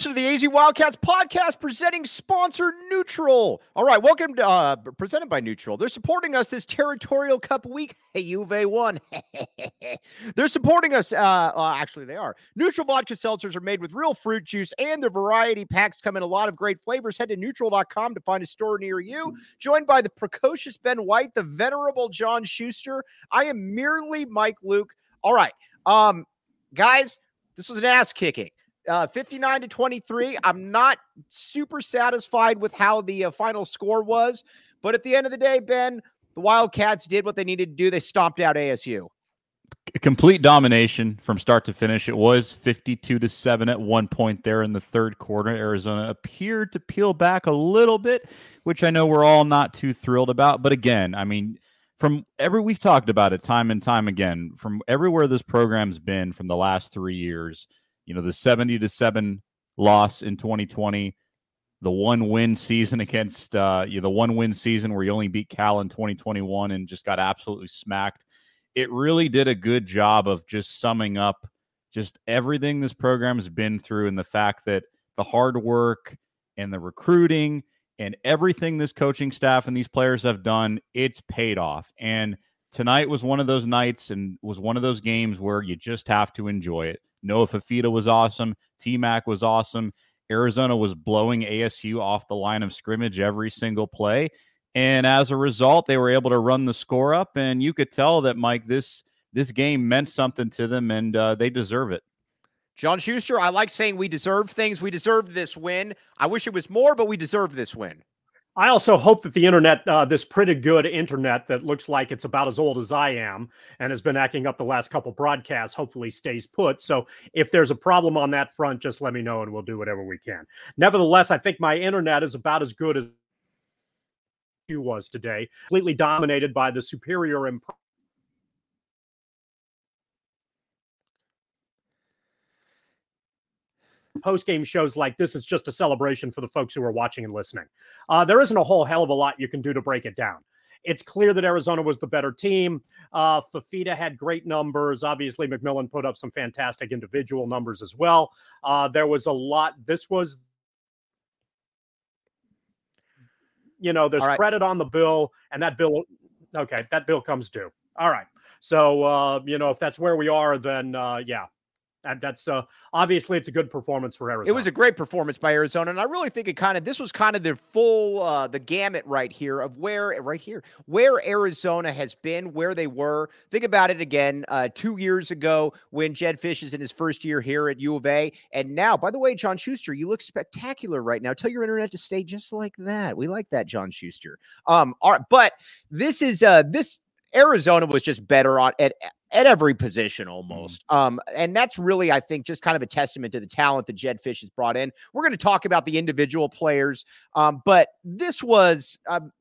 Listen to the AZ Wildcats podcast presenting sponsor Neutral. All right, welcome to uh, presented by Neutral. They're supporting us this Territorial Cup week. Hey, Juve won. They're supporting us. Uh, uh, actually, they are. Neutral vodka seltzers are made with real fruit juice, and the variety packs come in a lot of great flavors. Head to neutral.com to find a store near you. Joined by the precocious Ben White, the venerable John Schuster. I am merely Mike Luke. All right, um, guys, this was an ass kicking uh, 59 to 23. I'm not super satisfied with how the uh, final score was, but at the end of the day, Ben, the Wildcats did what they needed to do. They stomped out ASU. Complete domination from start to finish. It was 52 to 7 at one point there in the third quarter. Arizona appeared to peel back a little bit, which I know we're all not too thrilled about. But again, I mean, from every we've talked about it time and time again, from everywhere this program's been from the last three years, you know, the 70 to 7 loss in 2020, the one win season against uh, you know, the one win season where you only beat Cal in 2021 and just got absolutely smacked. It really did a good job of just summing up just everything this program has been through and the fact that the hard work and the recruiting and everything this coaching staff and these players have done, it's paid off. And tonight was one of those nights and was one of those games where you just have to enjoy it. Noah Fifita was awesome. T Mac was awesome. Arizona was blowing ASU off the line of scrimmage every single play. And as a result, they were able to run the score up. And you could tell that, Mike, this this game meant something to them and uh, they deserve it. John Schuster, I like saying we deserve things. We deserve this win. I wish it was more, but we deserve this win. I also hope that the internet, uh, this pretty good internet that looks like it's about as old as I am and has been acting up the last couple broadcasts, hopefully stays put. So if there's a problem on that front, just let me know and we'll do whatever we can. Nevertheless, I think my internet is about as good as you was today, completely dominated by the superior imp- post game shows like this is just a celebration for the folks who are watching and listening. Uh, there isn't a whole hell of a lot you can do to break it down. It's clear that Arizona was the better team. Uh, Fifita had great numbers. Obviously, McMillan put up some fantastic individual numbers as well. Uh, there was a lot. This was, you know, there's right. credit on the bill, and that bill, okay, that bill comes due. All right. So, uh, you know, if that's where we are, then uh, yeah, and that's uh, obviously it's a good performance for Arizona. It was a great performance by Arizona, and I really think it kind of this was kind of the full uh, the gamut right here of where right here where Arizona has been, where they were. Think about it again, uh, two years ago when Jedd Fisch is in his first year here at U of A, and now, by the way, John Schuster, you look spectacular right now. Tell your internet to stay just like that. We like that, John Schuster. Um, all right, but this is uh this Arizona was just better on at at every position mm-hmm. almost. Mm. Um, and that's really, I think, just kind of a testament to the talent that Jedd Fisch has brought in. We're going to talk about the individual players, um, but this was um,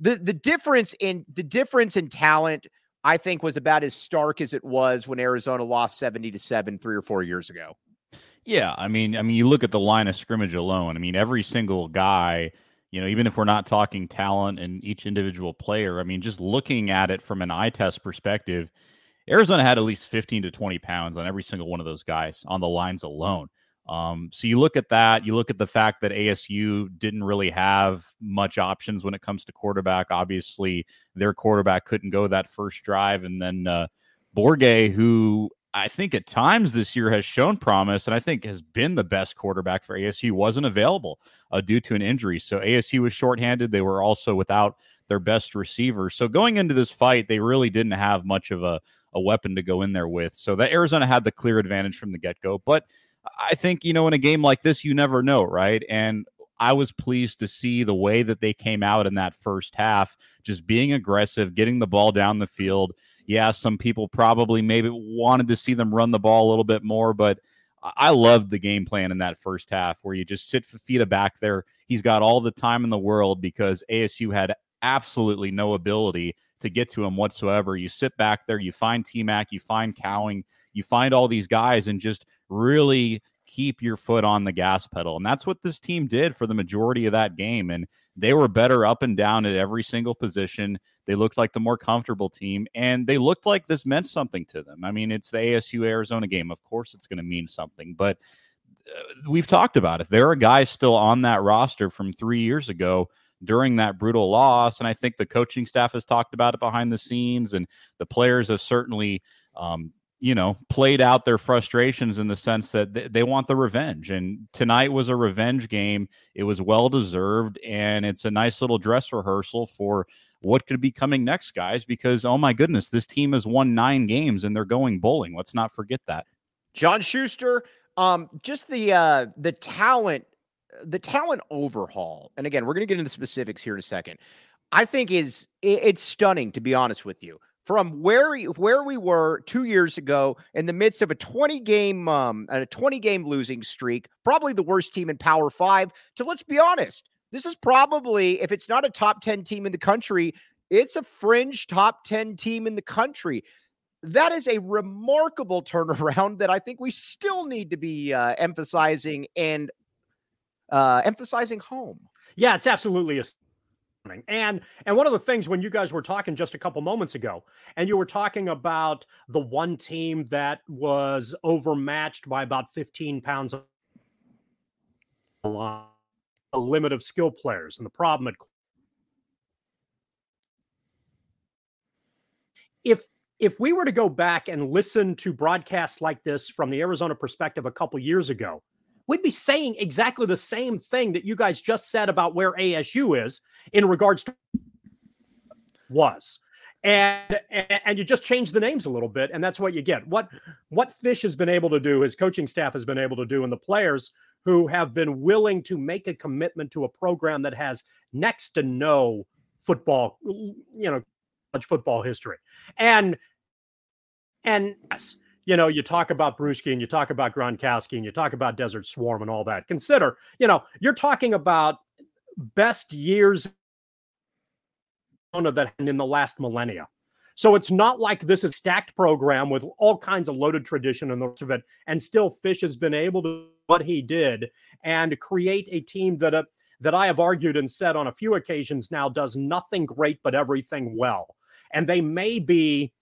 the the difference in the difference in talent. I think was about as stark as it was when Arizona lost seventy to seven three or four years ago. Yeah, I mean, I mean, you look at the line of scrimmage alone. I mean, every single guy you know, even if we're not talking talent and each individual player, I mean, just looking at it from an eye test perspective, Arizona had at least 15 to 20 pounds on every single one of those guys on the lines alone. Um, so you look at that, you look at the fact that ASU didn't really have much options when it comes to quarterback. Obviously, their quarterback couldn't go that first drive. And then uh, Bourguet, who I think at times this year has shown promise and I think has been the best quarterback for ASU, wasn't available uh, due to an injury. So ASU was shorthanded. They were also without their best receiver. So going into this fight, they really didn't have much of a, a weapon to go in there with. So that Arizona had the clear advantage from the get go. But I think, you know, in a game like this, you never know, right? And I was pleased to see the way that they came out in that first half, just being aggressive, getting the ball down the field yeah, some people probably maybe wanted to see them run the ball a little bit more, but I loved the game plan in that first half where you just sit Fifita back there. He's got all the time in the world because ASU had absolutely no ability to get to him whatsoever. You sit back there, you find T Mac, you find Cowing, you find all these guys, and just really keep your foot on the gas pedal. And that's what this team did for the majority of that game. And they were better up and down at every single position. They looked like the more comfortable team, and they looked like this meant something to them. I mean, it's the ASU Arizona game. Of course, it's going to mean something, but uh, we've talked about it. There are guys still on that roster from three years ago during that brutal loss. And I think the coaching staff has talked about it behind the scenes, and the players have certainly, um, you know, played out their frustrations in the sense that th- they want the revenge. And tonight was a revenge game. It was well deserved, and it's a nice little dress rehearsal for what could be coming next, guys. Because oh my goodness, this team has won nine games and they're going bowling. Let's not forget that. John Schuster, um, just the uh, the talent the talent overhaul, and again, we're going to get into the specifics here in a second. I think is it's stunning to be honest with you. From where we, where we were two years ago, in the midst of a 20 game um, a 20 game losing streak, probably the worst team in Power Five. To let's be honest, this is probably if it's not a top 10 team in the country, it's a fringe top 10 team in the country that is a remarkable turnaround that I think we still need to be uh, emphasizing and uh, emphasizing home. Yeah, it's absolutely a and and one of the things when you guys were talking just a couple moments ago, and you were talking about the one team that was overmatched by about 15 pounds of a limit of skill players, and the problem at if if we were to go back and listen to broadcasts like this from the Arizona perspective a couple years ago, we'd be saying exactly the same thing that you guys just said about where ASU is in regards to was. And, and you just change the names a little bit and that's what you get what what Fisch has been able to do his coaching staff has been able to do and the players who have been willing to make a commitment to a program that has next to no football you know football history and and yes you know, you talk about Bruschi and you talk about Gronkowski and you talk about Desert Swarm and all that. Consider, you know, you're talking about best years that in the last millennia. So it's not like this is stacked program with all kinds of loaded tradition and the rest of it. And still, Fisch has been able to what he did and create a team that uh, that I have argued and said on a few occasions now does nothing great but everything well. And they may be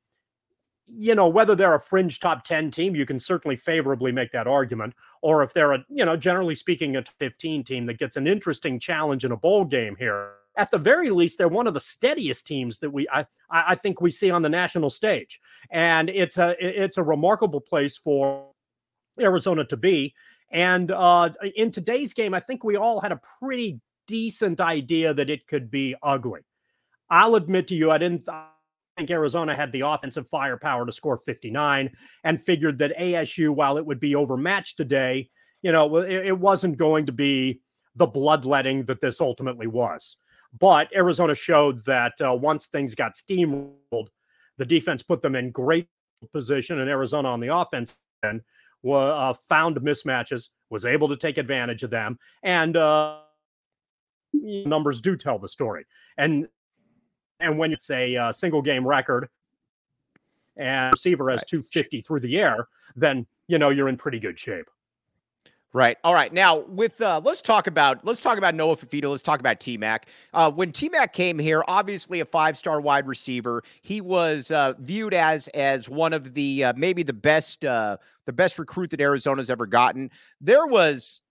you know, whether they're a fringe top 10 team, you can certainly favorably make that argument. Or if they're a, you know, generally speaking, a 15 team that gets an interesting challenge in a bowl game here, at the very least, they're one of the steadiest teams that we, I, I think we see on the national stage. And it's a, it's a remarkable place for Arizona to be. And uh, in today's game, I think we all had a pretty decent idea that it could be ugly. I'll admit to you, I didn't think Arizona had the offensive firepower to score 59 and figured that ASU, while it would be overmatched today, you know, it, it wasn't going to be the bloodletting that this ultimately was. But Arizona showed that uh, once things got steamrolled, the defense put them in great position, and Arizona on the offense uh, found mismatches, was able to take advantage of them, and uh, numbers do tell the story. And and when it's a uh, single game record and receiver has 250 through the air, then you know you're in pretty good shape. Right. All right. Now, with uh, let's talk about let's talk about Noah Fifita. Let's talk about T Mac. Uh, when T Mac came here, obviously a five star wide receiver, he was uh, viewed as as one of the uh, maybe the best uh, the best recruit that Arizona's ever gotten. There was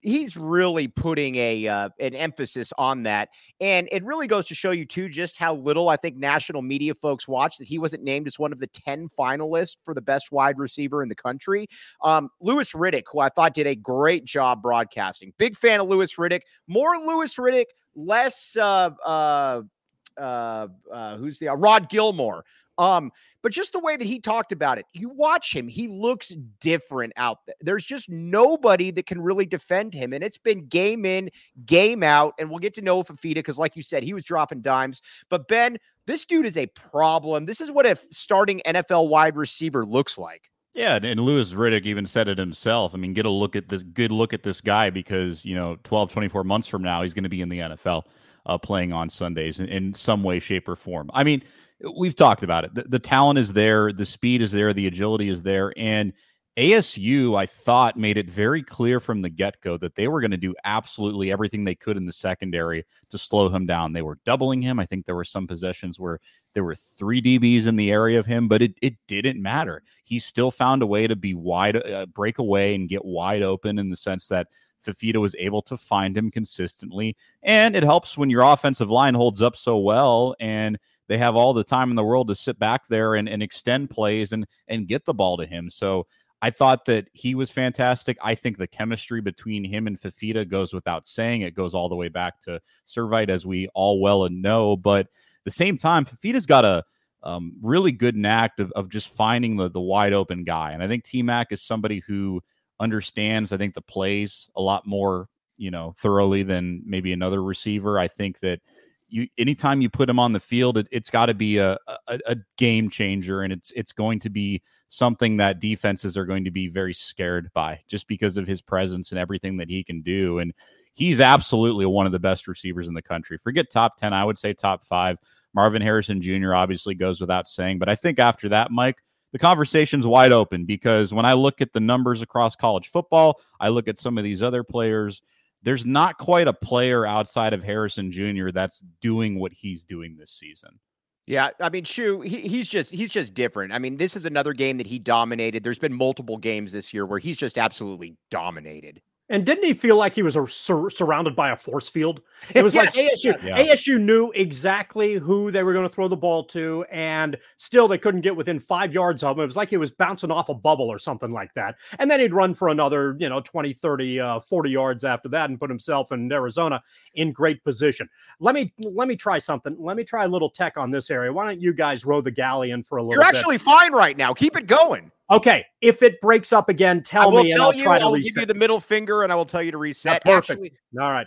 he's really putting a uh, an emphasis on that, and it really goes to show you too just how little I think national media folks watch that he wasn't named as one of the ten finalists for the best wide receiver in the country. Um, Louis Riddick, who I thought did a great job broadcasting, big fan of Louis Riddick. More Louis Riddick, less uh, uh, uh, uh, who's the uh, Rod Gilmore. Um, but just the way that he talked about it, you watch him, he looks different out there. There's just nobody that can really defend him. And it's been game in, game out. And we'll get to Noah Fifita because, like you said, he was dropping dimes. But Ben, this dude is a problem. This is what a starting NFL wide receiver looks like. Yeah, and Louis Riddick even said it himself. I mean, get a look at this good look at this guy because, you know, 12, 24 months from now, he's going to be in the NFL uh, playing on Sundays in, in some way, shape, or form. I mean, we've talked about it. The, the, talent is there, the speed is there, the agility is there, and ASU, I thought, made it very clear from the get go that they were going to do absolutely everything they could in the secondary to slow him down. They were doubling him. I think there were some possessions where there were three DBs in the area of him, but it, it didn't matter. He still found a way to be wide, uh, break away and get wide open in the sense that Fifita was able to find him consistently. And it helps when your offensive line holds up so well and they have all the time in the world to sit back there and, and extend plays and and get the ball to him. So I thought that he was fantastic. I think the chemistry between him and Fifita goes without saying. It goes all the way back to Servite, as we all well know. But at the same time, Fifita's got a um, really good knack of, of just finding the, the wide open guy. And I think T Mac is somebody who understands, I think, the plays a lot more, you know, thoroughly than maybe another receiver. I think that you anytime you put him on the field, it, has got to be a, a, a game changer, and it's it's going to be something that defenses are going to be very scared by just because of his presence and everything that he can do. And he's absolutely one of the best receivers in the country. Forget top 10, I would say top five. Marvin Harrison Jr. obviously goes without saying. But I think after that, Mike, the conversation's wide open because when I look at the numbers across college football, I look at some of these other players. There's not quite a player outside of Harrison Jr. that's doing what he's doing this season. Yeah, I mean, Shu, he, he's just he's just different. I mean, this is another game that he dominated. There's been multiple games this year where he's just absolutely dominated. And didn't he feel like he was a, sur- surrounded by a force field? It was yes, like ASU. Yeah. ASU knew exactly who they were going to throw the ball to, and still they couldn't get within five yards of him. It was like he was bouncing off a bubble or something like that. And then he'd run for another, you know, 20, 30, uh, 40 yards after that and put himself in Arizona in great position. Let me let me try something. Let me try a little tech on this area. Why don't you guys row the galleon for a little You're actually fine right now. Keep it going. Okay, if it breaks up again, tell me and I'll you, try to I'll reset. give you the middle finger and I will tell you to reset. perfect. Actually, All right.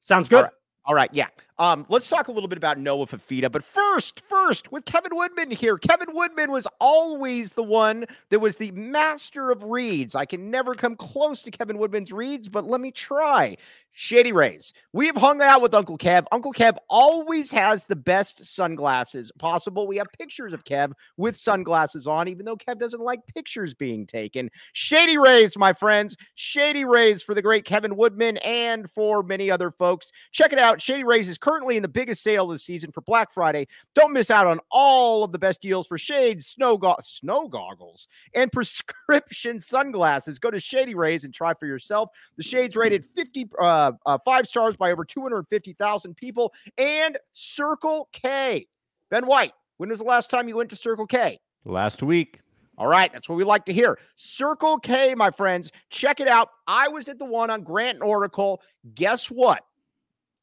Sounds good. All right. All right, yeah. Um, let's talk a little bit about Noah Fifita, But first, first, with Kevin Woodman here. Kevin Woodman was always the one that was the master of reads. I can never come close to Kevin Woodman's reads, but let me try. Shady Rays. We have hung out with Uncle Kev. Uncle Kev always has the best sunglasses possible. We have pictures of Kev with sunglasses on, even though Kev doesn't like pictures being taken. Shady Rays, my friends. Shady Rays for the great Kevin Woodman and for many other folks. Check it out. Shady Rays is currently in the biggest sale of the season for Black Friday. Don't miss out on all of the best deals for shades, snow, go- snow goggles, and prescription sunglasses. Go to Shady Rays and try for yourself. The shades rated 50 uh, uh, five stars by over 250,000 people and Circle K. Ben White, when was the last time you went to Circle K? Last week. All right, that's what we like to hear. Circle K, my friends, check it out. I was at the one on Grant and Oracle. Guess what?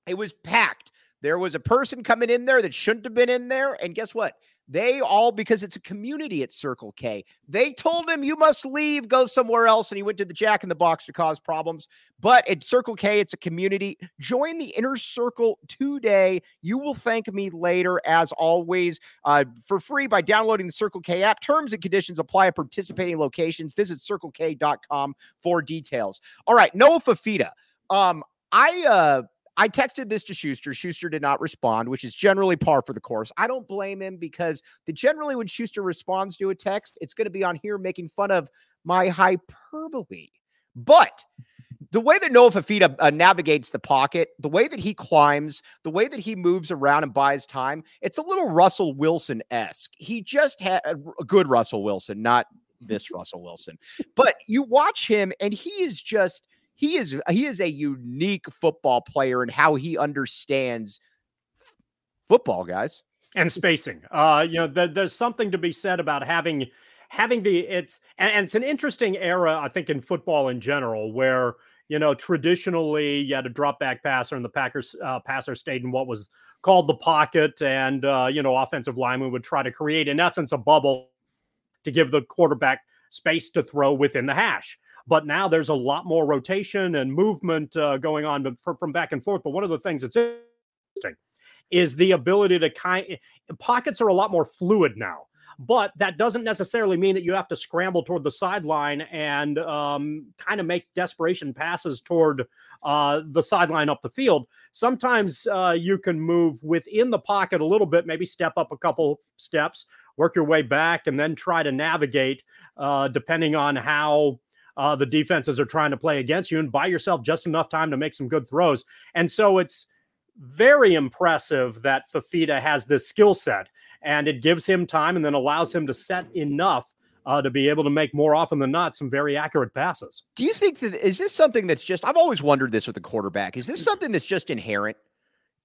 It was packed. There was a person coming in there that shouldn't have been in there. And guess what? They all, because it's a community at Circle K, they told him, you must leave, go somewhere else. And he went to the Jack in the Box to cause problems. But at Circle K, it's a community. Join the inner circle today. You will thank me later, as always, uh, for free by downloading the Circle K app. Terms and conditions apply at participating locations. Visit circlek.com for details. All right, Noah Fifita. Um, I uh I texted this to Schuster. Schuster did not respond, which is generally par for the course. I don't blame him because the generally when Schuster responds to a text, it's going to be on here making fun of my hyperbole. But the way that Noah Fifita uh, navigates the pocket, the way that he climbs, the way that he moves around and buys time, it's a little Russell Wilson esque. He just had a good Russell Wilson, not this Russell Wilson. But you watch him and he is just he is he is a unique football player and how he understands football, guys. And spacing. Uh, you know, the, there's something to be said about having having the it's and, and, it's an interesting era, I think, in football in general, where you know traditionally you had a drop back passer, and the Packers uh, passer stayed in what was called the pocket, and uh, you know, offensive lineman would try to create, in essence, a bubble to give the quarterback space to throw within the hash. But now there's a lot more rotation and movement uh, going on from back and forth. But one of the things that's interesting is the ability to kind pockets are a lot more fluid now. but that doesn't necessarily mean that you have to scramble toward the sideline and um, kind of make desperation passes toward uh, the sideline up the field. Sometimes uh, you can move within the pocket a little bit, maybe step up a couple steps, work your way back, and then try to navigate uh, depending on how. Uh, the defenses are trying to play against you and buy yourself just enough time to make some good throws. And so it's very impressive that Fifita has this skill set and it gives him time and then allows him to set enough uh, to be able to make more often than not some very accurate passes. Do you think that is this something that's just? I've always wondered this with the quarterback. Is this something that's just inherent?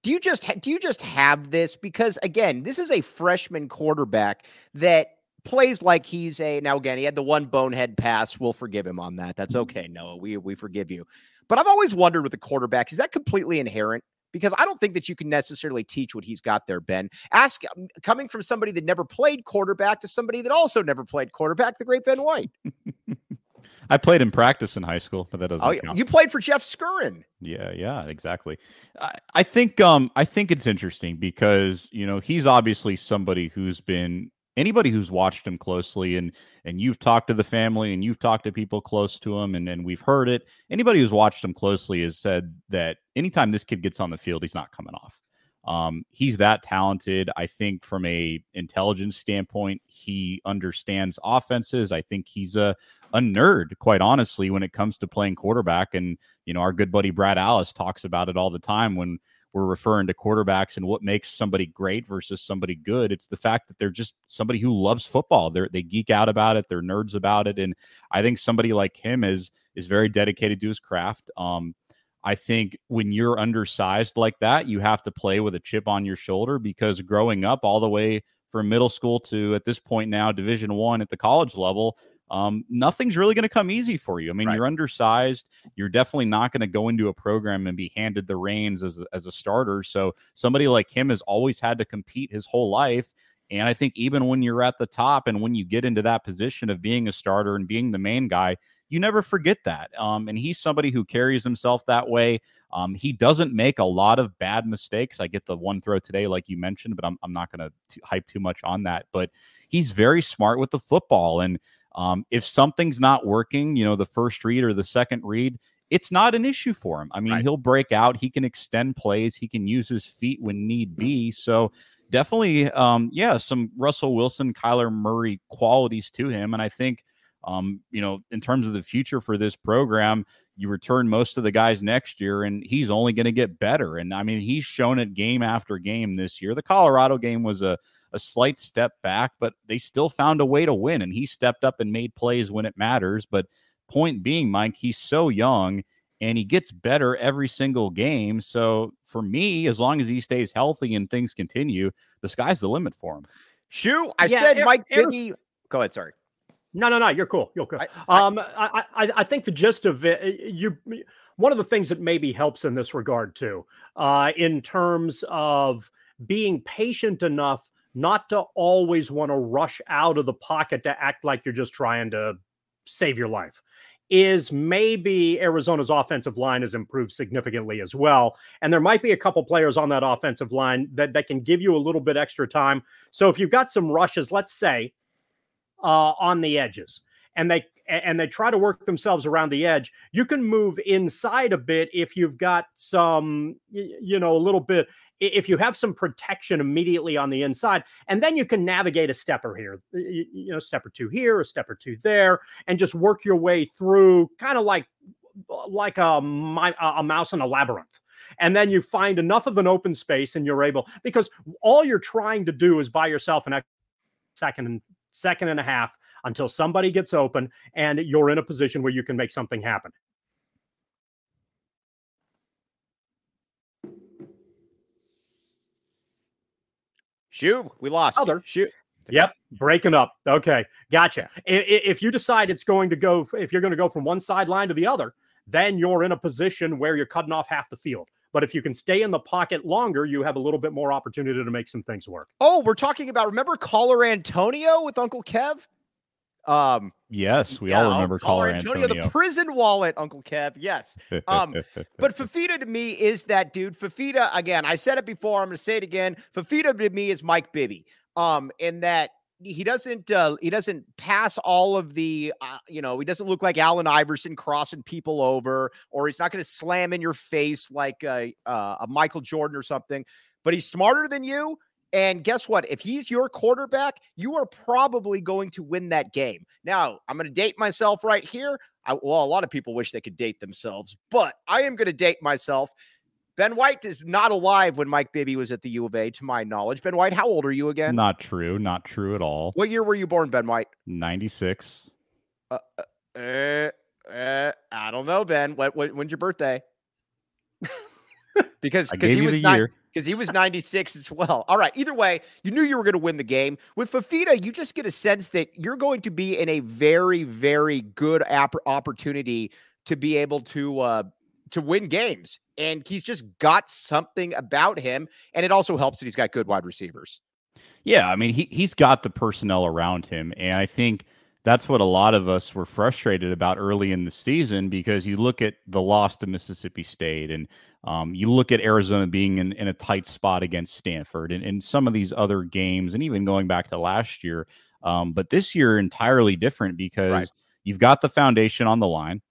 Do you just do you just have this because again, this is a freshman quarterback that plays like he's a now again he had the one bonehead pass. We'll forgive him on that. That's okay, Noah. We we forgive you. But I've always wondered with the quarterback, is that completely inherent? because I don't think that you can necessarily teach what he's got there, Ben. Ask um, coming from somebody that never played quarterback to somebody that also never played quarterback, the great Ben White. I played in practice in high school, but that doesn't. Oh, count. you played for Jeff Skurin. Yeah, yeah, exactly. I, I think um I think it's interesting because you know he's obviously somebody who's been anybody who's watched him closely and and you've talked to the family and you've talked to people close to him and, and we've heard it anybody who's watched him closely has said that anytime this kid gets on the field he's not coming off. Um, he's that talented. I think from a intelligence standpoint he understands offenses. I think he's a, a nerd quite honestly when it comes to playing quarterback. And you know our good buddy brad allis talks about it all the time when we're referring to quarterbacks and what makes somebody great versus somebody good. It's the fact that they're just somebody who loves football. They they geek out about it. They're nerds about it, and I think somebody like him is is very dedicated to his craft. Um, I think when you're undersized like that, you have to play with a chip on your shoulder because growing up all the way from middle school to at this point now Division One at the college level, um, nothing's really going to come easy for you. I mean, right. you're undersized. You're definitely not going to go into a program and be handed the reins as a, as a starter. So somebody like him has always had to compete his whole life. And I think even when you're at the top and when you get into that position of being a starter and being the main guy, you never forget that. Um, and he's somebody who carries himself that way. Um, he doesn't make a lot of bad mistakes. I get the one throw today, like you mentioned, but I'm, I'm not going to hype too much on that. But he's very smart with the football. And um, if something's not working, you know, the first read or the second read, it's not an issue for him. I mean, right. he'll break out, he can extend plays, he can use his feet when need be. So definitely, um, yeah, some Russell Wilson, Kyler Murray qualities to him. And I think, um, you know, in terms of the future for this program, you return most of the guys next year, and he's only going to get better. And I mean, he's shown it game after game this year. The Colorado game was a a slight step back, but they still found a way to win. And he stepped up and made plays when it matters. But point being, Mike, he's so young and he gets better every single game. So for me, as long as he stays healthy and things continue, the sky's the limit for him. Shoo, I yeah, said Mike Bibby. Go ahead, sorry. No, no, no. You're cool. You're cool. I, um, I, I, I think the gist of it, you, one of the things that maybe helps in this regard too, uh, in terms of being patient enough not to always want to rush out of the pocket to act like you're just trying to save your life is maybe Arizona's offensive line has improved significantly as well. And there might be a couple players on that offensive line that, that can give you a little bit extra time. So if you've got some rushes, let's say, uh, on the edges, and they and they try to work themselves around the edge, you can move inside a bit if you've got some, you know, a little bit if you have some protection immediately on the inside, and then you can navigate a stepper here, you, know, step or two here, a step or two there, and just work your way through, kind of like like a, a mouse in a labyrinth. And then you find enough of an open space and you're able because all you're trying to do is buy yourself an second and second and a half until somebody gets open and you're in a position where you can make something happen Shoot, we lost. Other shoot. Yep, breaking up. Okay, gotcha. If you decide it's going to go, if you're going to go from one sideline to the other, then you're in a position where you're cutting off half the field. But if you can stay in the pocket longer, you have a little bit more opportunity to make some things work. Oh, we're talking about remember caller Antonio with Uncle Kev? Um, yes, we yeah, all remember caller Antonio, Antonio, the prison wallet, Uncle Kev. Yes. Um, but Fifita to me is that dude. Fifita, again, I said it before. I'm going to say it again. Fifita to me is Mike Bibby. Um, in that he doesn't uh, he doesn't pass all of the uh, you know he doesn't look like Allen Iverson crossing people over or he's not going to slam in your face like a, uh, a Michael Jordan or something but he's smarter than you and guess what if he's your quarterback you are probably going to win that game now I'm going to date myself right here I, well a lot of people wish they could date themselves but I am going to date myself Ben White is not alive when Mike Bibby was at the U of A, to my knowledge. Ben White, how old are you again? Not true. Not true at all. What year were you born, Ben White? 96. Uh, uh, uh, uh I don't know, Ben. What, what when's your birthday? Because because he was not, because he was 96 as well. All right. Either way, you knew you were going to win the game. With Fifita, you just get a sense that you're going to be in a very, very good opportunity to be able to uh, to win games. And he's just got something about him. And it also helps that he's got good wide receivers. Yeah. I mean, he, he's got the personnel around him. And I think that's what a lot of us were frustrated about early in the season because you look at the loss to Mississippi State and um, you look at Arizona being in, in a tight spot against Stanford and, and some of these other games, and even going back to last year. Um, but this year, entirely different because right. you've got the foundation on the line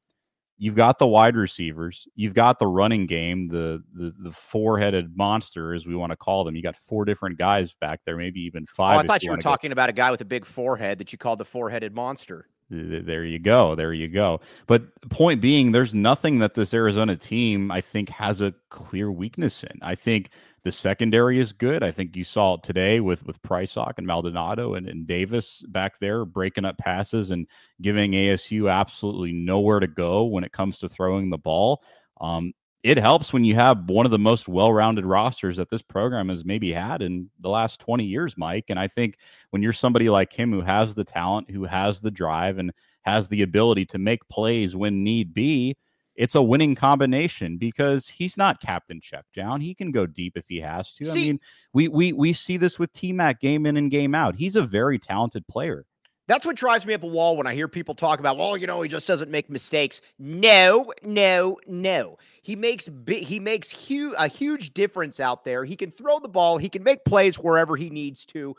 you've got the wide receivers, you've got the running game, the the the four headed monster, as we want to call them. You got four different guys back there, maybe even five. Oh, I thought you, you were talking go. about a guy with a big forehead that you called the four headed monster. There you go. There you go. But point being, there's nothing that this Arizona team, I think, has a clear weakness in. I think the secondary is good. I think you saw it today with with Prysock and Maldonado and, and Davis back there breaking up passes and giving ASU absolutely nowhere to go when it comes to throwing the ball. Um, it helps when you have one of the most well-rounded rosters that this program has maybe had in the last 20 years, Mike. And I think when you're somebody like him who has the talent, who has the drive, and has the ability to make plays when need be, it's a winning combination because he's not captain check down. He can go deep if he has to. See, I mean, we we we see this with T Mac game in and game out. He's a very talented player. That's what drives me up a wall when I hear people talk about, well, you know, he just doesn't make mistakes. No, no, no. He makes big, he makes huge a huge difference out there. He can throw the ball. He can make plays wherever he needs to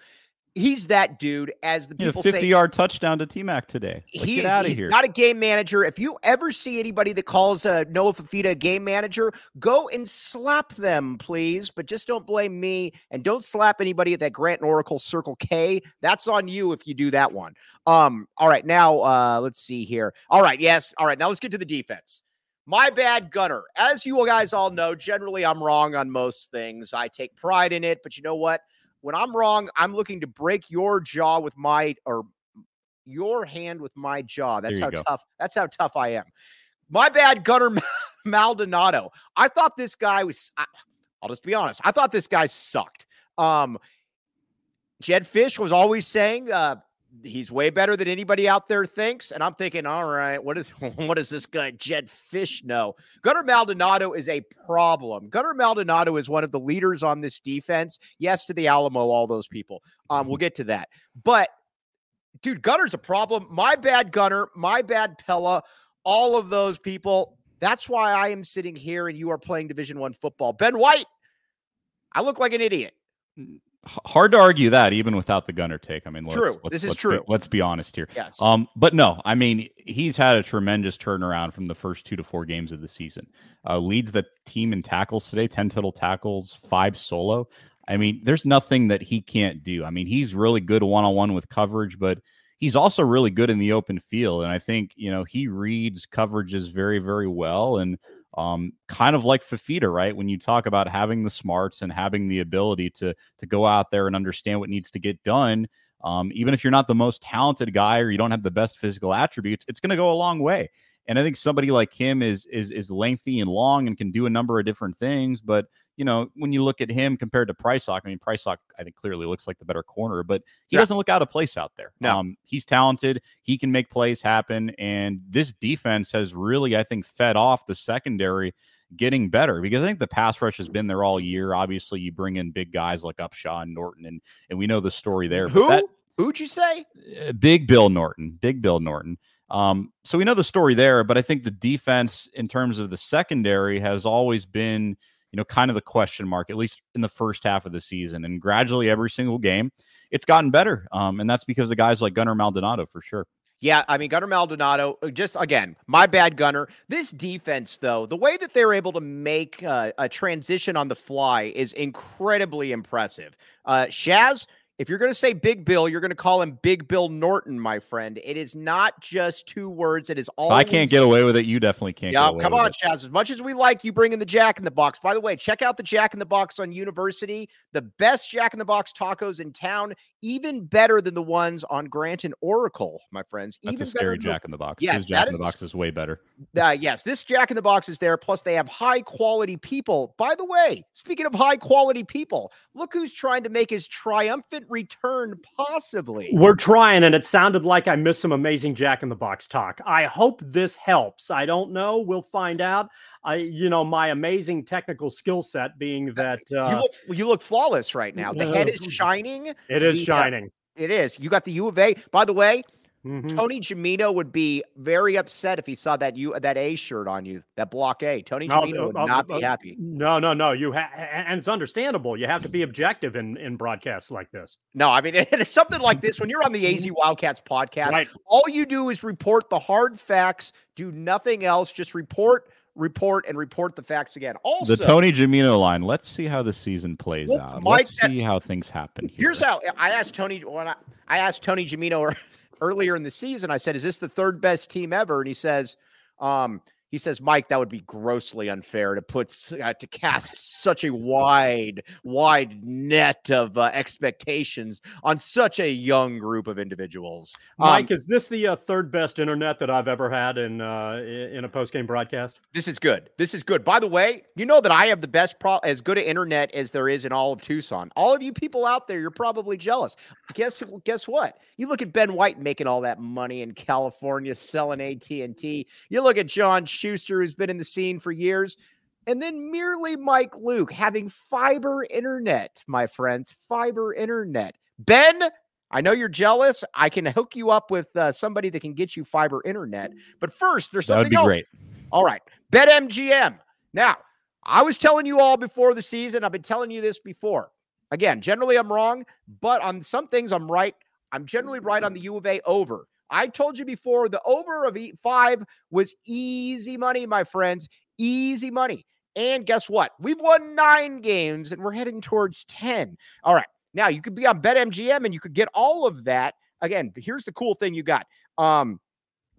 he's that dude, as the people 50 say, yard touchdown to T Mac today. Like, he, get out of he's here. not a game manager. If you ever see anybody that calls uh, Noah Fifita a game manager, go and slap them, please. But just don't blame me and don't slap anybody at that Grant and Oracle Circle K. That's on you if you do that one. Um. All right, now uh, let's see here. All right, yes. All right, now let's get to the defense. My bad, Gunner. As you guys all know, generally I'm wrong on most things. I take pride in it, but you know what? When I'm wrong, I'm looking to break your jaw with my or your hand with my jaw. That's how go. tough. That's how tough I am. My bad, Gunner Maldonado. I thought this guy was. I, will just be honest. I thought this guy sucked. Um, Jedd Fisch was always saying uh, he's way better than anybody out there thinks. And I'm thinking, all right, what is what does this guy Jedd Fisch know? Gunner Maldonado is a problem. Gunner Maldonado is one of the leaders on this defense. Yes, to the Alamo, all those people. Um, we'll get to that. But dude, Gunner's a problem. My bad, Gunner. My bad, Pella. All of those people. That's why I am sitting here and you are playing Division One football. Ben White, I look like an idiot hard to argue that even without the gunner take. I mean, let's, true. Let's, this is let's true. Be, let's be honest here. Yes. Um, but no, I mean, he's had a tremendous turnaround from the first two to four games of the season. Uh, leads the team in tackles today, ten total tackles, five solo. I mean, there's nothing that he can't do. I mean, he's really good one on one with coverage, but he's also really good in the open field. And I think you know he reads coverages very, very well and um, kind of like Fifita, right? When you talk about having the smarts and having the ability to to go out there and understand what needs to get done, um, even if you're not the most talented guy or you don't have the best physical attributes, it's going to go a long way. And I think somebody like him is is is lengthy and long and can do a number of different things. But you know, when you look at him compared to Prysock, I mean, Prysock I think clearly looks like the better corner, but he yeah. doesn't look out of place out there. No. Um, he's talented. He can make plays happen, and this defense has really, I think, fed off the secondary getting better because I think the pass rush has been there all year. Obviously, you bring in big guys like Upshaw and Norton, and and we know the story there. Who? That, Who'd you say? Uh, big Bill Norton. Big Bill Norton. Um, so we know the story there, but I think the defense in terms of the secondary has always been, you know, kind of the question mark, at least in the first half of the season. And gradually every single game, it's gotten better. Um, and that's because of guys like Gunner Maldonado for sure. Yeah, I mean Gunner Maldonado. Uh, just again, my bad, Gunner. This defense, though, the way that they're able to make uh, a transition on the fly is incredibly impressive. Uh, Shaz, if you're going to say Big Bill, you're going to call him Big Bill Norton, my friend. It is not just two words. It is all. I can't get away with it. You definitely can't. Yeah, come on, Chaz. As much as we like you bringing the Jack in the Box. By the way, check out the Jack in the Box on University. The best Jack in the Box tacos in town, even better than the ones on Grant and Oracle, my friends. That's even a scary Jack in the Box. Yes, Jack in the Box is way better. Uh, yes, this Jack in the Box is there. Plus, they have high quality people. By the way, speaking of high quality people, look who's trying to make his triumphant return possibly? We're trying, and it sounded like I missed some amazing Jack in the Box talk. I hope this helps. I don't know. We'll find out. I, you know, my amazing technical skill set being that uh, you look you look flawless right now. The head is shining. It is the, shining. Uh, it is. You got the U of A. By the way, Mm-hmm. Tony Jamino would be very upset if he saw that you that A shirt on you, that block A. Tony Jamino would not be happy. No, no, no. You ha- and it's understandable. You have to be objective in in broadcasts like this. No, I mean it's something like this. When you're on the AZ Wildcats podcast, right. all you do is report the hard facts. Do nothing else. Just report report and report the facts again. Also, the Tony Jamino line. Let's see how the season plays out. Let's see how things happen. Here. Here's how I asked Tony when I, I asked Tony Jamino earlier in the season, I said, "Is this the third best team ever?" And he says, um, he says, Mike, that would be grossly unfair to put uh, to cast such a wide, wide net of uh, expectations on such a young group of individuals. Mike, um, is this the uh, third best internet that I've ever had in uh, in a post game broadcast? This is good. This is good. By the way, you know that I have the best, pro- as good an internet as there is in all of Tucson. All of you people out there, you're probably jealous. Guess guess what? You look at Ben White making all that money in California, selling AT and T. You look at John. Schuster, who's been in the scene for years, and then merely Mike Luke having fiber internet, my friends, fiber internet. Ben, I know you're jealous. I can hook you up with uh, somebody that can get you fiber internet. But first, there's something that would be else. Great. All right, BetMGM. Now, I was telling you all before the season. I've been telling you this before. Again, generally I'm wrong, but on some things I'm right. I'm generally right on the U of A over. I told you before the over of five was easy money, my friends. Easy money. And guess what? We've won nine games and we're heading towards 10. All right. Now you could be on BetMGM and you could get all of that. Again, here's the cool thing you got. Um,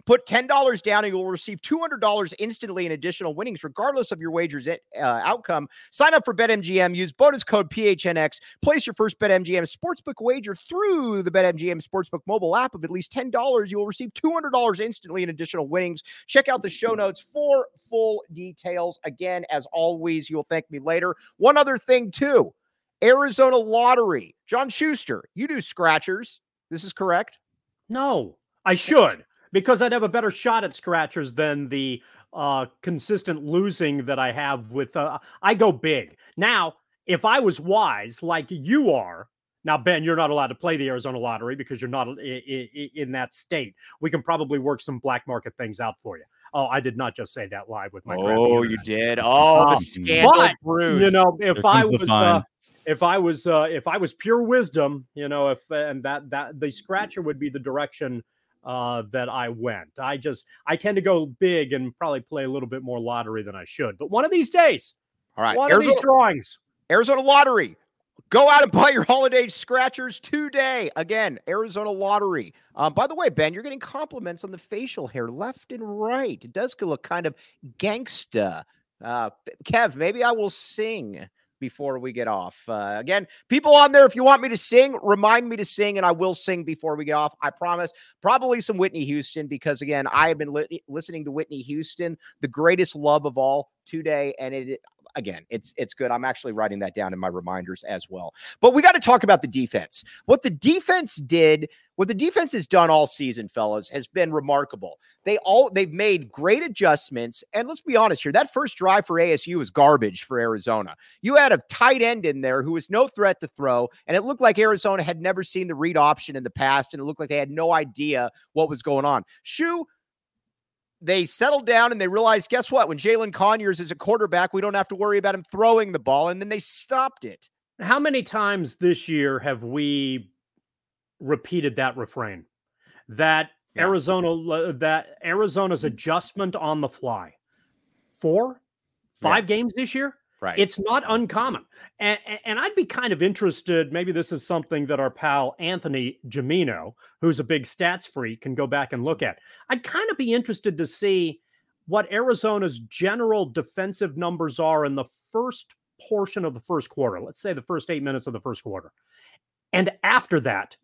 Put $10 down and you will receive $200 instantly in additional winnings, regardless of your wager's uh, outcome. Sign up for BetMGM. Use bonus code PHNX. Place your first BetMGM sportsbook wager through the BetMGM Sportsbook mobile app of at least $10. You will receive $200 instantly in additional winnings. Check out the show notes for full details. Again, as always, you'll thank me later. One other thing, too Arizona Lottery. John Schuster, you do scratchers. This is correct? No, I should because I'd have a better shot at scratchers than the uh, consistent losing that I have with. Uh, I go big now. If I was wise like you are, now Ben, you're not allowed to play the Arizona lottery because you're not in, in that state. We can probably work some black market things out for you. Oh, I did not just say that live with my. Oh, you did. Oh, um, the scandal but, You know, if I was. Uh, if I was uh, if I was pure wisdom, you know, if and that that the scratcher would be the direction uh, that I went. I just I tend to go big and probably play a little bit more lottery than I should. But one of these days, all right, one Arizona, of these drawings, Arizona Lottery. Go out and buy your holiday scratchers today. Again, Arizona Lottery. Um, by the way, Ben, you're getting compliments on the facial hair left and right. It does look kind of gangsta. Uh, Kev, maybe I will sing before we get off. Uh, again, people on there, if you want me to sing, remind me to sing, and I will sing before we get off. I promise. Probably some Whitney Houston, because again, I have been li- listening to Whitney Houston, the greatest love of all today, and it again, it's it's good. I'm actually writing that down in my reminders as well. But we got to talk about the defense. What the defense did, what the defense has done all season, fellas, has been remarkable. They all they've made great adjustments. And let's be honest here, that first drive for ASU was garbage for Arizona. You had a tight end in there who was no threat to throw, and it looked like Arizona had never seen the read option in the past, and it looked like they had no idea what was going on. Shu they settled down and they realized, guess what? When Jalin Conyers is a quarterback, we don't have to worry about him throwing the ball. And then they stopped it. How many times this year have we repeated that refrain that yeah. Arizona that Arizona's mm-hmm. adjustment on the fly. Four, five yeah. games this year. Right. It's not uncommon. And, and I'd be kind of interested. Maybe this is something that our pal Anthony Gimino, who's a big stats freak, can go back and look at. I'd kind of be interested to see what Arizona's general defensive numbers are in the first portion of the first quarter. Let's say the first eight minutes of the first quarter. And after that,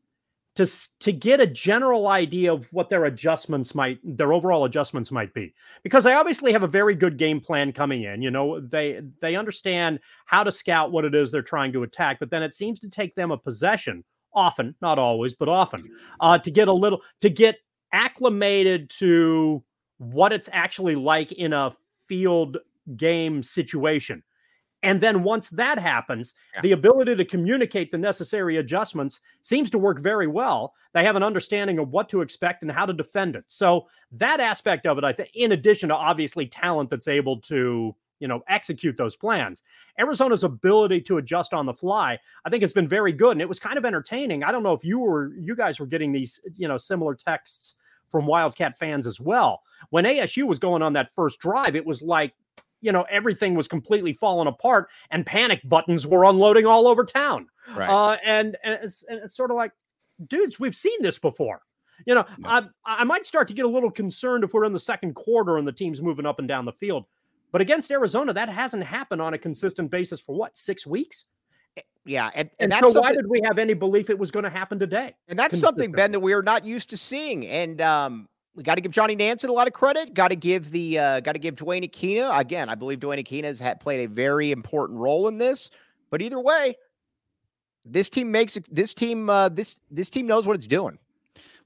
to to get a general idea of what their adjustments might their overall adjustments might be. Because they obviously have a very good game plan coming in you know they they understand how to scout what it is they're trying to attack but then it seems to take them a possession often not always but often uh, to get a little to get acclimated to what it's actually like in a field game situation and then once that happens, yeah. the ability to communicate the necessary adjustments seems to work very well. They have an understanding of what to expect and how to defend it. So that aspect of it, I think, in addition to obviously talent that's able to, you know, execute those plans, Arizona's ability to adjust on the fly, I think, has been very good. And it was kind of entertaining. I don't know if you were, you guys were getting these, you know, similar texts from Wildcat fans as well. When ASU was going on that first drive, it was like you know everything was completely falling apart and panic buttons were unloading all over town right. uh, and, and it's, and, it's, sort of like dudes we've seen this before you know I, I might start to get a little concerned if we're in the second quarter and the team's moving up and down the field but against arizona that hasn't happened on a consistent basis for what six weeks eh, yeah, and, and, and so why did we have any belief it was going to happen today? And that's something, Ben, that we are not used to seeing. And um, we got to give Johnny Nansen a lot of credit. Got to give the uh, got to give Duane Akina again. I believe Duane Akina has had, played a very important role in this. But either way, this team makes this team uh, this this team knows what it's doing.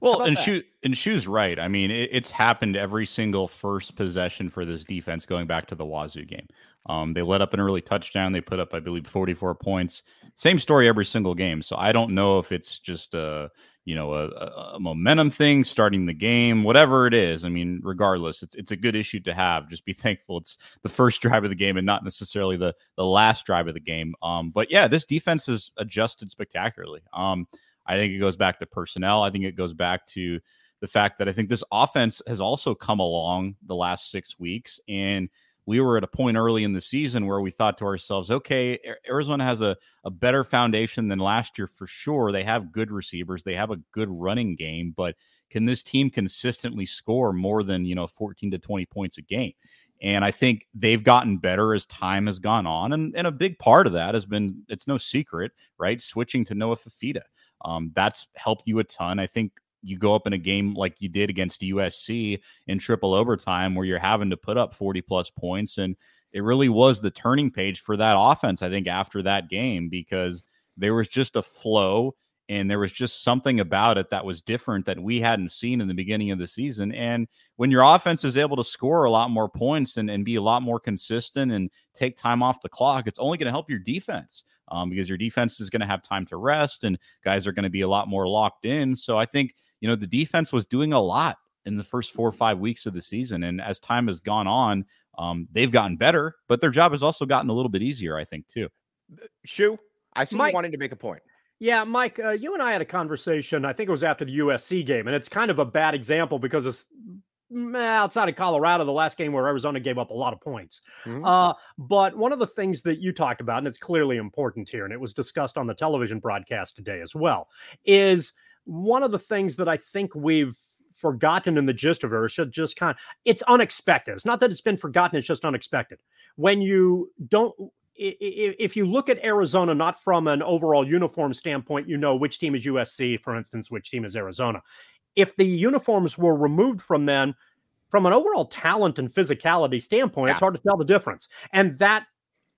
Well, and shoe and shoes right. I mean, it, it's happened every single first possession for this defense going back to the Wazoo game. Um, they let up an early touchdown. They put up, I believe, 44 points. Same story every single game. So I don't know if it's just a you know a, a, momentum thing starting the game whatever it is i mean regardless it's, it's a good issue to have just be thankful it's the first drive of the game and not necessarily the the last drive of the game um but yeah this defense has adjusted spectacularly um i think it goes back to personnel i think it goes back to the fact that i think this offense has also come along the last six weeks and we were at a point early in the season where we thought to ourselves, okay, Arizona has a, a better foundation than last year for sure. They have good receivers, they have a good running game, but can this team consistently score more than, you know, 14 to 20 points a game? And I think they've gotten better as time has gone on. And, and a big part of that has been, it's no secret, right? Switching to Noah Fifita. Um, that's helped you a ton. I think you go up in a game like you did against USC in triple overtime where you're having to put up 40 plus points. And it really was the turning page for that offense, I think, after that game, because there was just a flow and there was just something about it that was different that we hadn't seen in the beginning of the season. And when your offense is able to score a lot more points and, and be a lot more consistent and take time off the clock, it's only going to help your defense um, because your defense is going to have time to rest and guys are going to be a lot more locked in. So I think you know, the defense was doing a lot in the first four or five weeks of the season. And as time has gone on, um, they've gotten better, but their job has also gotten a little bit easier, I think, too. Shu, I see Mike, you wanting to make a point. Yeah, Mike, uh, you and I had a conversation. I think it was after the USC game, and it's kind of a bad example because it's outside of Colorado, the last game where Arizona gave up a lot of points. Mm-hmm. Uh, but one of the things that you talked about, and it's clearly important here, and it was discussed on the television broadcast today as well, is – one of the things that I think we've forgotten in the gist of it, or should just kind of, it's unexpected. It's not that it's been forgotten, it's just unexpected. When you don't, if you look at Arizona, not from an overall uniform standpoint, you know which team is USC, for instance, which team is Arizona. If the uniforms were removed from them, from an overall talent and physicality standpoint, yeah. it's hard to tell the difference. And that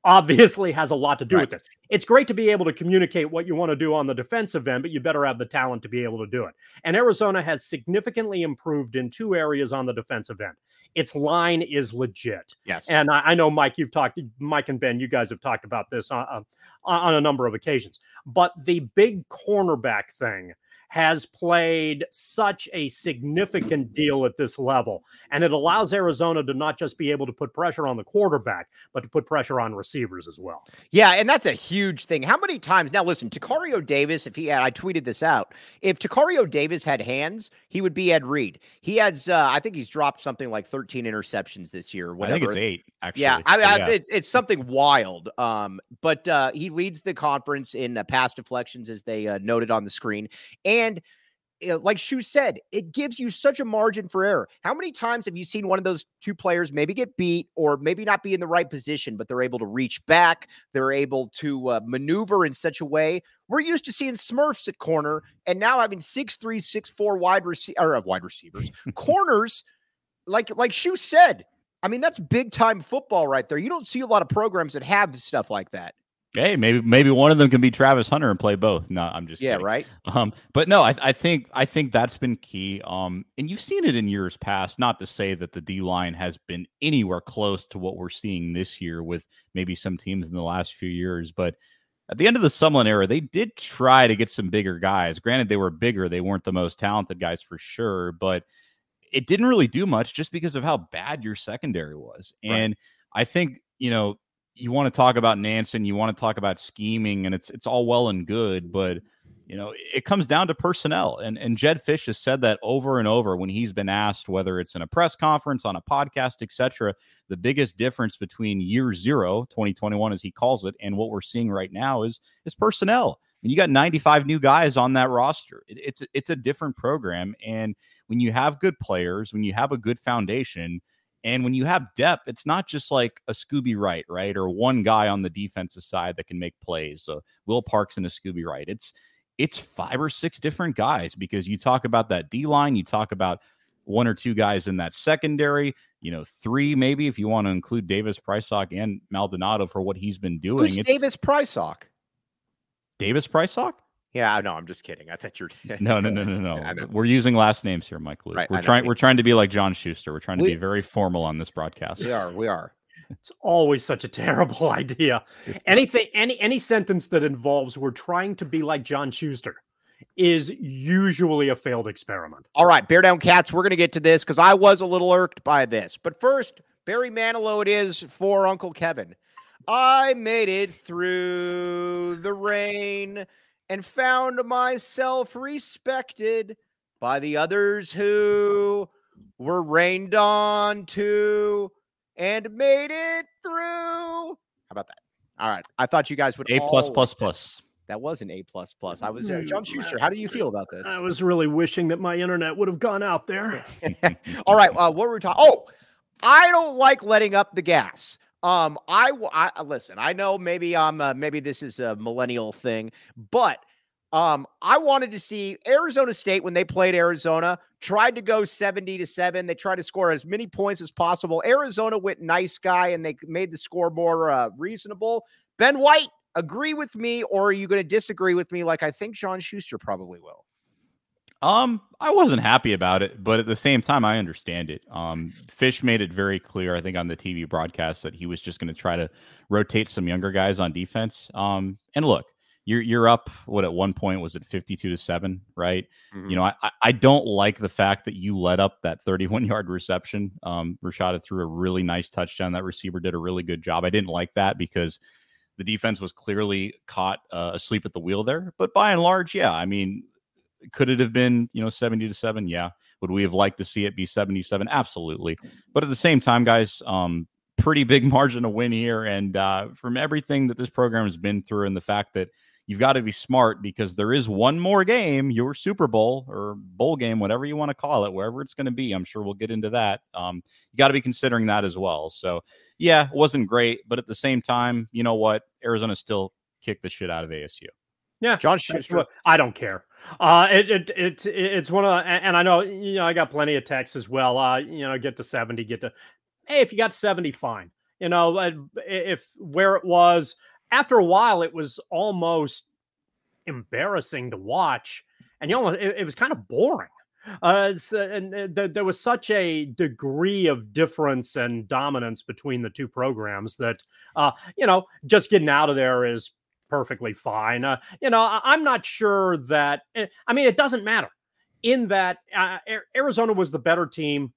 obviously has a lot to do right. with it. It's great to be able to communicate what you want to do on the defensive end, but you better have the talent to be able to do it. And Arizona has significantly improved in two areas on the defensive end. Its line is legit. Yes. And I, I know, Mike, you've talked, Mike and Ben, you guys have talked about this on, uh, on a number of occasions. But the big cornerback thing has played such a significant deal at this level. And it allows Arizona to not just be able to put pressure on the quarterback, but to put pressure on receivers as well. Yeah, and that's a huge thing. How many times now listen, Tacario Davis, if he had I tweeted this out, if Tacario Davis had hands, he would be Ed Reed. He has uh, I think he's dropped something like 13 interceptions this year. Whatever. I think it's eight, actually. Yeah, I, I, yeah. It's, it's something wild. Um, but uh, he leads the conference in uh, pass deflections, as they uh, noted on the screen. And uh, like Shu said, it gives you such a margin for error. How many times have you seen one of those two players maybe get beat or maybe not be in the right position, but they're able to reach back? They're able to uh, maneuver in such a way. We're used to seeing Smurfs at corner, and now having six three, six four wide receiver uh, wide receivers, corners. Like like Shu said, I mean that's big time football right there. You don't see a lot of programs that have stuff like that. Hey, maybe maybe one of them can be Travis Hunter and play both. No, I'm just yeah, kidding. right. Um, but no, I, I think I think that's been key. Um, and you've seen it in years past. Not to say that the D line has been anywhere close to what we're seeing this year with maybe some teams in the last few years, but at the end of the Sumlin era, they did try to get some bigger guys. Granted, they were bigger; they weren't the most talented guys for sure, but it didn't really do much just because of how bad your secondary was. And. I think you know you want to talk about Nansen, you want to talk about scheming, and it's it's all well and good, but you know it comes down to personnel. And and Jedd Fisch has said that over and over when he's been asked whether it's in a press conference, on a podcast, etc. The biggest difference between year zero, 2021, as he calls it, and what we're seeing right now is is personnel. Mean, you got 95 new guys on that roster. It, it's it's a different program, and when you have good players, when you have a good foundation and when you have depth, it's not just like a Scooby Wright, right? Or one guy on the defensive side that can make plays. So Will Parks and a Scooby Wright. It's it's five or six different guys because you talk about that D line, you talk about one or two guys in that secondary, you know, three maybe if you want to include Davis Prysock and Maldonado for what he's been doing. Who's Davis Prysock? Davis Prysock? Yeah, no, I'm just kidding. I thought you're no, no, no, no, no. We're using last names here, Mike Luke. Right, we're trying. We're trying to be like John Schuster. We're trying to we, be very formal on this broadcast. We are. We are. It's always such a terrible idea. Anything, any, any sentence that involves "we're trying to be like John Schuster" is usually a failed experiment. All right, bear down, cats. We're going to get to this because I was a little irked by this. But first, Barry Manilow, it is for Uncle Kevin. I made it through the rain and found myself respected by the others who were rained on to and made it through. How about that? All right. I thought you guys would A plus plus plus. That was an A plus plus. I was there. John Schuster. How do you feel about this? I was really wishing that my internet would have gone out there. All right. Uh, what were we talking? Oh, I don't like letting up the gas. Um, I, I uh, listen. I know maybe I'm uh, maybe this is a millennial thing, but um, I wanted to see Arizona State when they played Arizona tried to go 70 to 7. They tried to score as many points as possible. Arizona went nice guy and they made the score more uh, reasonable. Ben White, agree with me or are you going to disagree with me like I think John Schuster probably will? Um, I wasn't happy about it, but at the same time, I understand it. Um, Fisch made it very clear, I think, on the TV broadcast that he was just going to try to rotate some younger guys on defense. Um, and look, you're you're up. What at one point was it 52 to seven, right? Mm-hmm. You know, I I don't like the fact that you let up that 31 yard reception. Um, Rashada threw a really nice touchdown. That receiver did a really good job. I didn't like that because the defense was clearly caught uh, asleep at the wheel there. But by and large, yeah, I mean, could it have been, you know, 70 to 7? Yeah. Would we have liked to see it be 77? Absolutely. But at the same time, guys, um, pretty big margin of win here. And uh, from everything that this program has been through and the fact that you've got to be smart because there is one more game, your Super Bowl or bowl game, whatever you want to call it, wherever it's going to be. I'm sure we'll get into that. Um, you got to be considering that as well. So, yeah, it wasn't great. But at the same time, you know what? Arizona still kicked the shit out of ASU. Yeah, John Schuster. I don't care. Uh, it, it, it, it's one of, and I know, you know, I got plenty of texts as well. Uh, you know, get to 70, get to, hey, if you got 70, fine. You know, uh, if where it was after a while, it was almost embarrassing to watch. And you know, it, it was kind of boring. Uh, and uh, th- there was such a degree of difference and dominance between the two programs that, uh, you know, just getting out of there is perfectly fine. Uh, you know, I, am not sure that. Eh, I mean, it doesn't matter. In that uh, Arizona was the better team.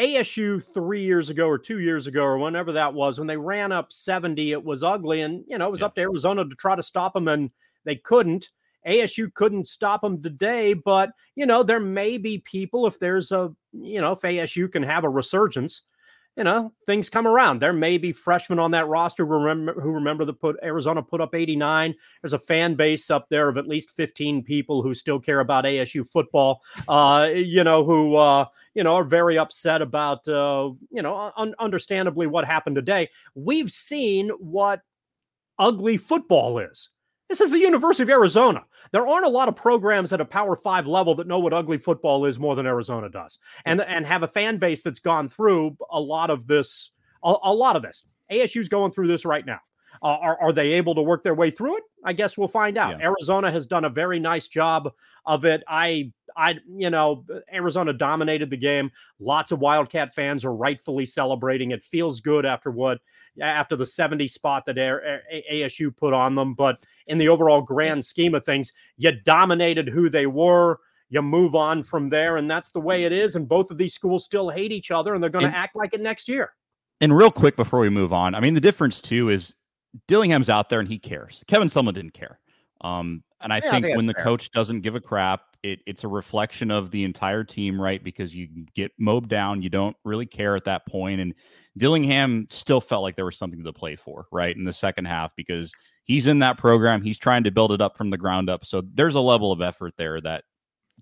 ASU three years ago or two years ago or whenever that was, when they ran up 70, it was ugly. And, you know, it was yeah. up to Arizona to try to stop them, and they couldn't. ASU couldn't stop them today, but, you know, there may be people, if there's a, you know, if ASU can have a resurgence, you know, things come around. There may be freshmen on that roster who remember who remember the put Arizona put up 89. There's a fan base up there of at least 15 people who still care about ASU football. Uh, you know, who uh, you know are very upset about uh, you know, un- understandably what happened today. We've seen what ugly football is. This is the University of Arizona. There aren't a lot of programs at a Power Five level that know what ugly football is more than Arizona does, and and have a fan base that's gone through a lot of this. A, a lot of this. ASU's going through this right now. Uh, are, are they able to work their way through it? I guess we'll find out. Yeah. Arizona has done a very nice job of it. I, I, you know, Arizona dominated the game. Lots of Wildcat fans are rightfully celebrating. It feels good after what after the 70 spot that ASU put on them. But in the overall grand scheme of things, you dominated who they were. You move on from there, and that's the way it is. And both of these schools still hate each other, and they're going to act like it next year. And real quick before we move on, I mean, the difference too is Dillingham's out there and he cares. Kevin Sumlin didn't care. Um, and I, yeah, think, I think when the fair. coach doesn't give a crap, it, it's a reflection of the entire team, right? Because you get mowed down, you don't really care at that point. point, and Dillingham still felt like there was something to play for, right, in the second half because he's in that program. He's trying to build it up from the ground up. So there's a level of effort there that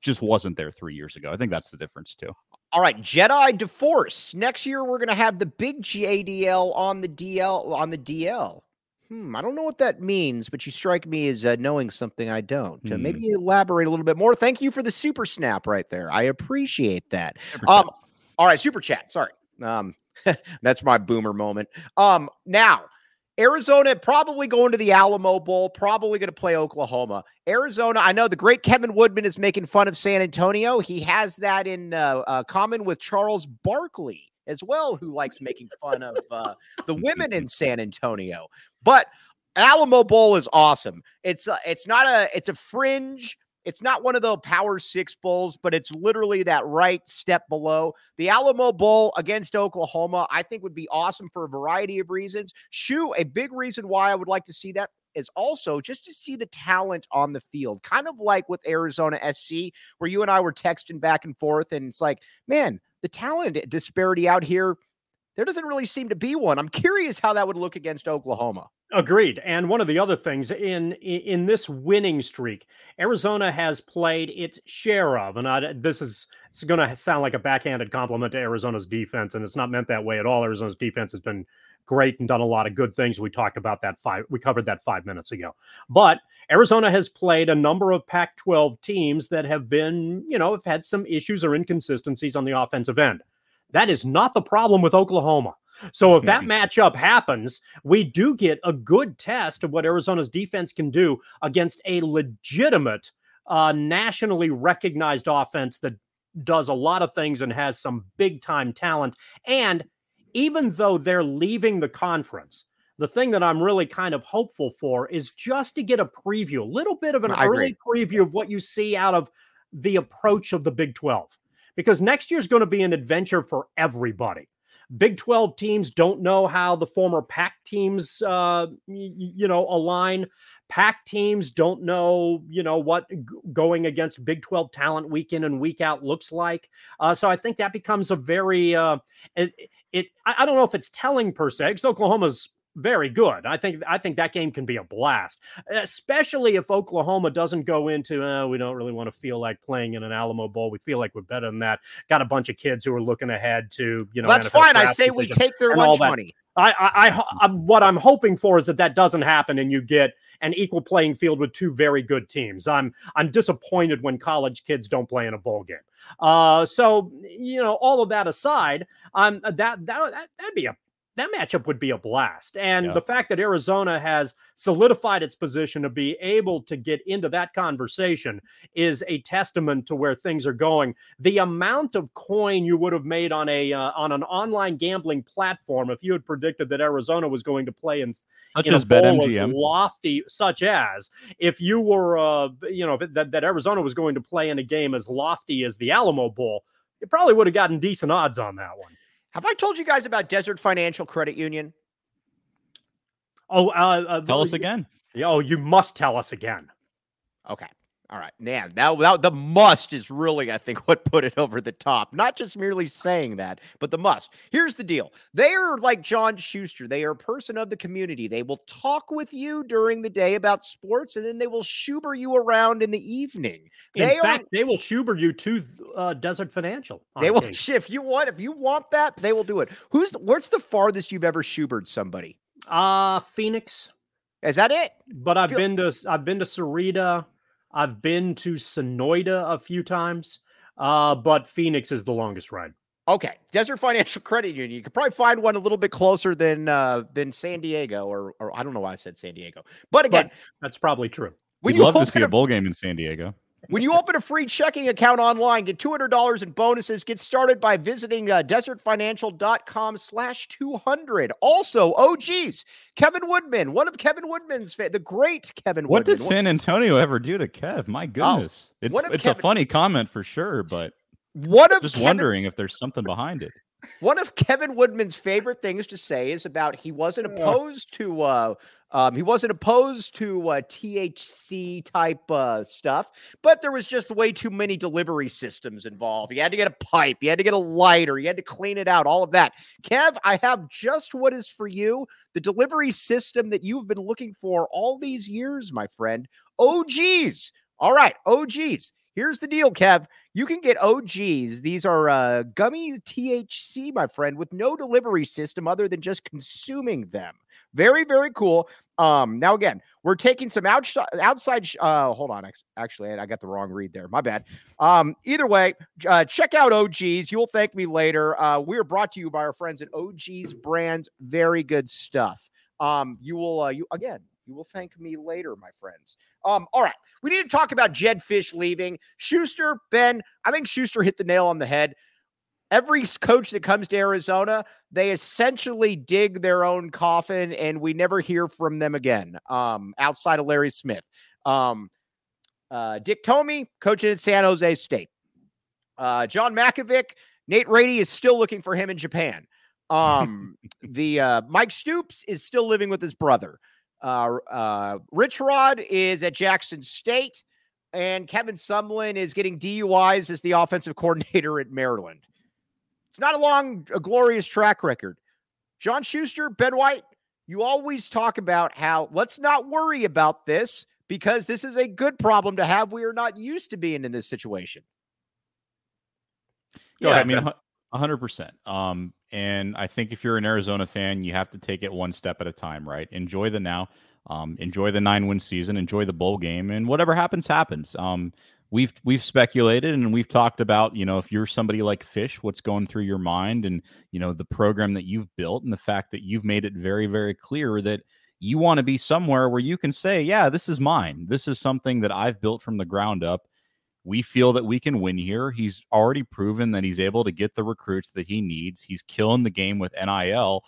just wasn't there three years ago. I think that's the difference too. All right, Jedi DeForce. Next year we're going to have the big JDL on the DL on the DL. Hmm, I don't know what that means, but you strike me as uh, knowing something I don't. Uh, maybe hmm. elaborate a little bit more. Thank you for the super snap right there. I appreciate that. Um, all right, super chat. Sorry. Um, That's my boomer moment. Um, now, Arizona probably going to the Alamo Bowl, probably going to play Oklahoma. Arizona, I know the great Kevin Woodman is making fun of San Antonio. He has that in uh, uh, common with Charles Barkley as well, who likes making fun of uh, the women in San Antonio. But Alamo Bowl is awesome. It's uh, it's not a it's a fringe it's not one of the Power Six Bowls, but it's literally that right step below. The Alamo Bowl against Oklahoma, I think would be awesome for a variety of reasons. Shu, a big reason why I would like to see that is also just to see the talent on the field, kind of like with Arizona SC, where you and I were texting back and forth. And it's like, man, the talent disparity out here, there doesn't really seem to be one. I'm curious how that would look against Oklahoma. Agreed. And one of the other things in in this winning streak, Arizona has played its share of, and I, this is it's going to sound like a backhanded compliment to Arizona's defense, and it's not meant that way at all. Arizona's defense has been great and done a lot of good things. We talked about that five. We covered that five minutes ago. But Arizona has played a number of Pac-12 teams that have been, you know, have had some issues or inconsistencies on the offensive end. That is not the problem with Oklahoma. So if that matchup happens, we do get a good test of what Arizona's defense can do against a legitimate, uh, nationally recognized offense that does a lot of things and has some big time talent. And even though they're leaving the conference, the thing that I'm really kind of hopeful for is just to get a preview, a little bit of an I early agree. preview of what you see out of the approach of the Big 12. Because next year is going to be an adventure for everybody. Big 12 teams don't know how the former Pac teams, uh, you know, align. Pac teams don't know, you know, what g- going against Big 12 talent week in and week out looks like. Uh, so I think that becomes a very, uh, it, it I, I don't know if it's telling per se, because Oklahoma's very good. I think I think that game can be a blast, especially if Oklahoma doesn't go into uh, we don't really want to feel like playing in an Alamo Bowl. We feel like we're better than that. Got a bunch of kids who are looking ahead to you know. That's fine. I say we take their lunch money. I, I, I, what I'm hoping for is that that doesn't happen, and you get an equal playing field with two very good teams. I'm I'm disappointed when college kids don't play in a bowl game. Uh, so you know, all of that aside, um, that that that'd be a that matchup would be a blast. And yeah. the fact that Arizona has solidified its position to be able to get into that conversation is a testament to where things are going. The amount of coin you would have made on a uh, on an online gambling platform if you had predicted that Arizona was going to play in such in as BetMGM, lofty, such as if you were, uh, you know, that that Arizona was going to play in a game as lofty as the Alamo Bowl, you probably would have gotten decent odds on that one. Have I told you guys about Desert Financial Credit Union? Oh, uh, uh, tell us again. Oh, you must tell us again. Okay. All right, man. Now, now the must is really, I think, what put it over the top. Not just merely saying that, but the must. Here's the deal: they are like John Schuster. They are a person of the community. They will talk with you during the day about sports, and then they will Schubert you around in the evening. In they fact, are, they will Schubert you to uh, Desert Financial. They will. If you want, if you want that, they will do it. Who's what's the farthest you've ever Schubert somebody? Uh Phoenix. Is that it? But I've Feel- been to I've been to Sahuarita. I've been to Sonoita a few times, uh, but Phoenix is the longest ride. Okay, Desert Financial Credit Union. You could probably find one a little bit closer than uh, than San Diego, or or I don't know why I said San Diego, but again, but that's probably true. We'd love to see a bowl game in San Diego. When you open a free checking account online, get $200 in bonuses. Get started by visiting uh, desertfinancial.com slash 200. Also, oh, geez, Kevin Woodman, one of Kevin Woodman's, fa- the great Kevin what Woodman. did San Antonio ever do to Kev? My oh, goodness. Oh, it's it's Kevin, a funny comment for sure, but what of just Kevin, wondering if there's something behind it. One of Kevin Woodman's favorite things to say is about he wasn't opposed to uh, um, he wasn't opposed to uh, THC type uh, stuff, but there was just way too many delivery systems involved. You had to get a pipe, you had to get a lighter, you had to clean it out, all of that. Kev, I have just what is for you the delivery system that you've been looking for all these years, my friend. OGeez. All right, OGeez. Here's the deal, Kev. You can get OGeez. These are uh, gummy THC, my friend, with no delivery system other than just consuming them. Very, very cool. Um, now again, we're taking some outside. Uh, hold on, actually, I got the wrong read there. My bad. Um, either way, uh, check out OGeez. You will thank me later. Uh, we are brought to you by our friends at OGeez Brands. Very good stuff. Um, you will, uh, you again, you will thank me later, my friends. Um, all right. We need to talk about Jedd Fisch leaving. Schuster, Ben, I think Schuster hit the nail on the head. Every coach that comes to Arizona, they essentially dig their own coffin and we never hear from them again um, outside of Larry Smith. Um, uh, Dick Tomey, coaching at San Jose State. Uh, John Mackovic, Nate Rainey is still looking for him in Japan. Um, the uh, Mike Stoops is still living with his brother. Uh, uh, Rich Rod is at Jackson State, and Kevin Sumlin is getting DUIs as the offensive coordinator at Maryland. It's not a long, a glorious track record. John Schuster, Ben White, you always talk about how let's not worry about this because this is a good problem to have. We are not used to being in this situation. Go yeah, ahead, I mean, hundred percent. Um, and I think if you're an Arizona fan, you have to take it one step at a time, right? Enjoy the now, um, enjoy the nine win season, enjoy the bowl game, and whatever happens, happens. Um, we've we've speculated and we've talked about, you know, if you're somebody like Fisch, what's going through your mind, and you know the program that you've built, and the fact that you've made it very, very clear that you want to be somewhere where you can say, yeah, this is mine. This is something that I've built from the ground up we feel that we can win here. He's already proven that he's able to get the recruits that he needs. He's killing the game with NIL.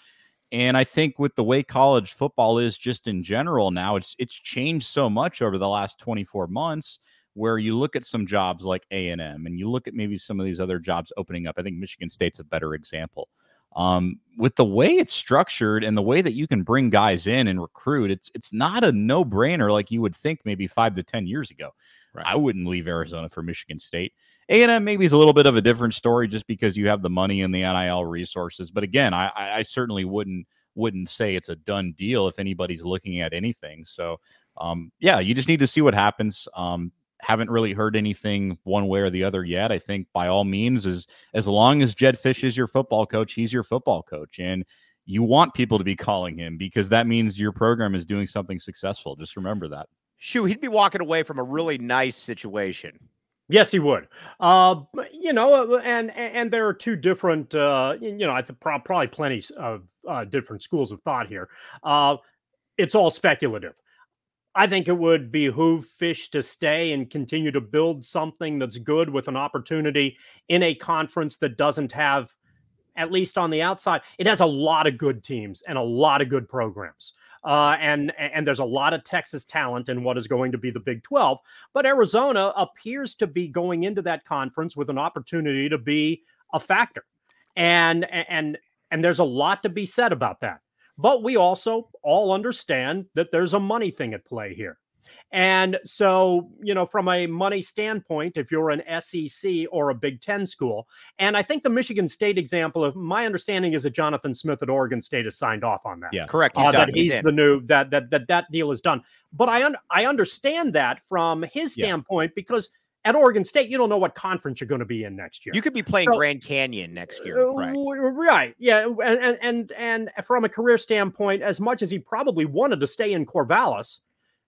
And I think with the way college football is just in general now, it's it's changed so much over the last 24 months where you look at some jobs like A&M and you look at maybe some of these other jobs opening up. I think Michigan State's a better example. Um, with the way it's structured and the way that you can bring guys in and recruit, it's it's not a no-brainer like you would think maybe 5 to 10 years ago. Right. I wouldn't leave Arizona for Michigan State. A&M maybe is a little bit of a different story just because you have the money and the NIL resources. But again, I, I certainly wouldn't wouldn't say it's a done deal if anybody's looking at anything. So um, yeah, you just need to see what happens. Um, haven't really heard anything one way or the other yet. I think by all means, as as long as Jedd Fisch is your football coach, he's your football coach, and you want people to be calling him because that means your program is doing something successful. Just remember that. Shu, he'd be walking away from a really nice situation. Yes, he would. Uh, you know, uh, and and there are two different, uh, you know, I think probably plenty of uh, different schools of thought here. Uh, it's all speculative. I think it would behoove Fisch to stay and continue to build something that's good with an opportunity in a conference that doesn't have, at least on the outside, it has a lot of good teams and a lot of good programs. Uh, and and there's a lot of Texas talent in what is going to be the Big 12. But Arizona appears to be going into that conference with an opportunity to be a factor, and and and there's a lot to be said about that. But we also all understand that there's a money thing at play here. And so, you know, from a money standpoint, if you're an SEC or a Big Ten school, and I think the Michigan State example of my understanding is that Jonathan Smith at Oregon State has signed off on that. Yeah, correct. He's uh, that he's, he's the new that that that that deal is done. But I un- I understand that from his standpoint yeah. because at Oregon State, you don't know what conference you're going to be in next year. You could be playing so, Grand Canyon next year, uh, right? Right. Yeah, and and and from a career standpoint, as much as he probably wanted to stay in Corvallis,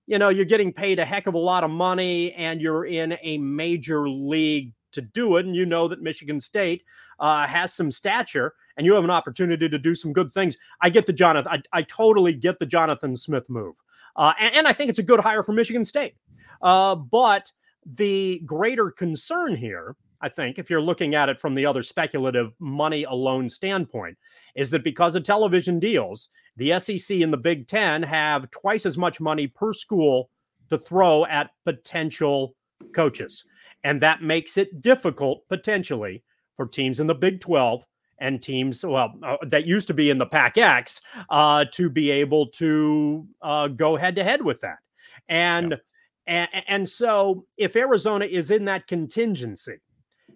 you know, you're getting paid a heck of a lot of money, and you're in a major league to do it, and you know that Michigan State uh, has some stature, and you have an opportunity to do some good things. I get the Jonathan. I, I totally get the Jonathan Smith move, uh, and, and, I think it's a good hire for Michigan State. Uh, but the greater concern here, I think, if you're looking at it from the other speculative money alone standpoint, is that because of television deals, the SEC and the Big Ten have twice as much money per school to throw at potential coaches. And that makes it difficult potentially for teams in the Big 12 and teams well uh, that used to be in the Pac X uh, to be able to uh, go head to head with that. And, yeah. And so if Arizona is in that contingency,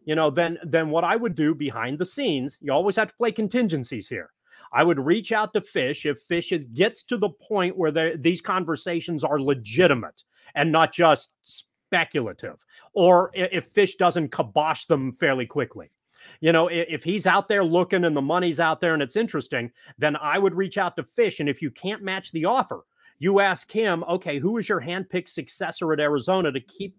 you know, then then what I would do behind the scenes, you always have to play contingencies here. I would reach out to Fisch if Fisch is, gets to the point where these conversations are legitimate and not just speculative, or if Fisch doesn't kibosh them fairly quickly. You know, if he's out there looking and the money's out there and it's interesting, then I would reach out to Fisch. And if you can't match the offer, you ask him, okay, who is your handpicked successor at Arizona to keep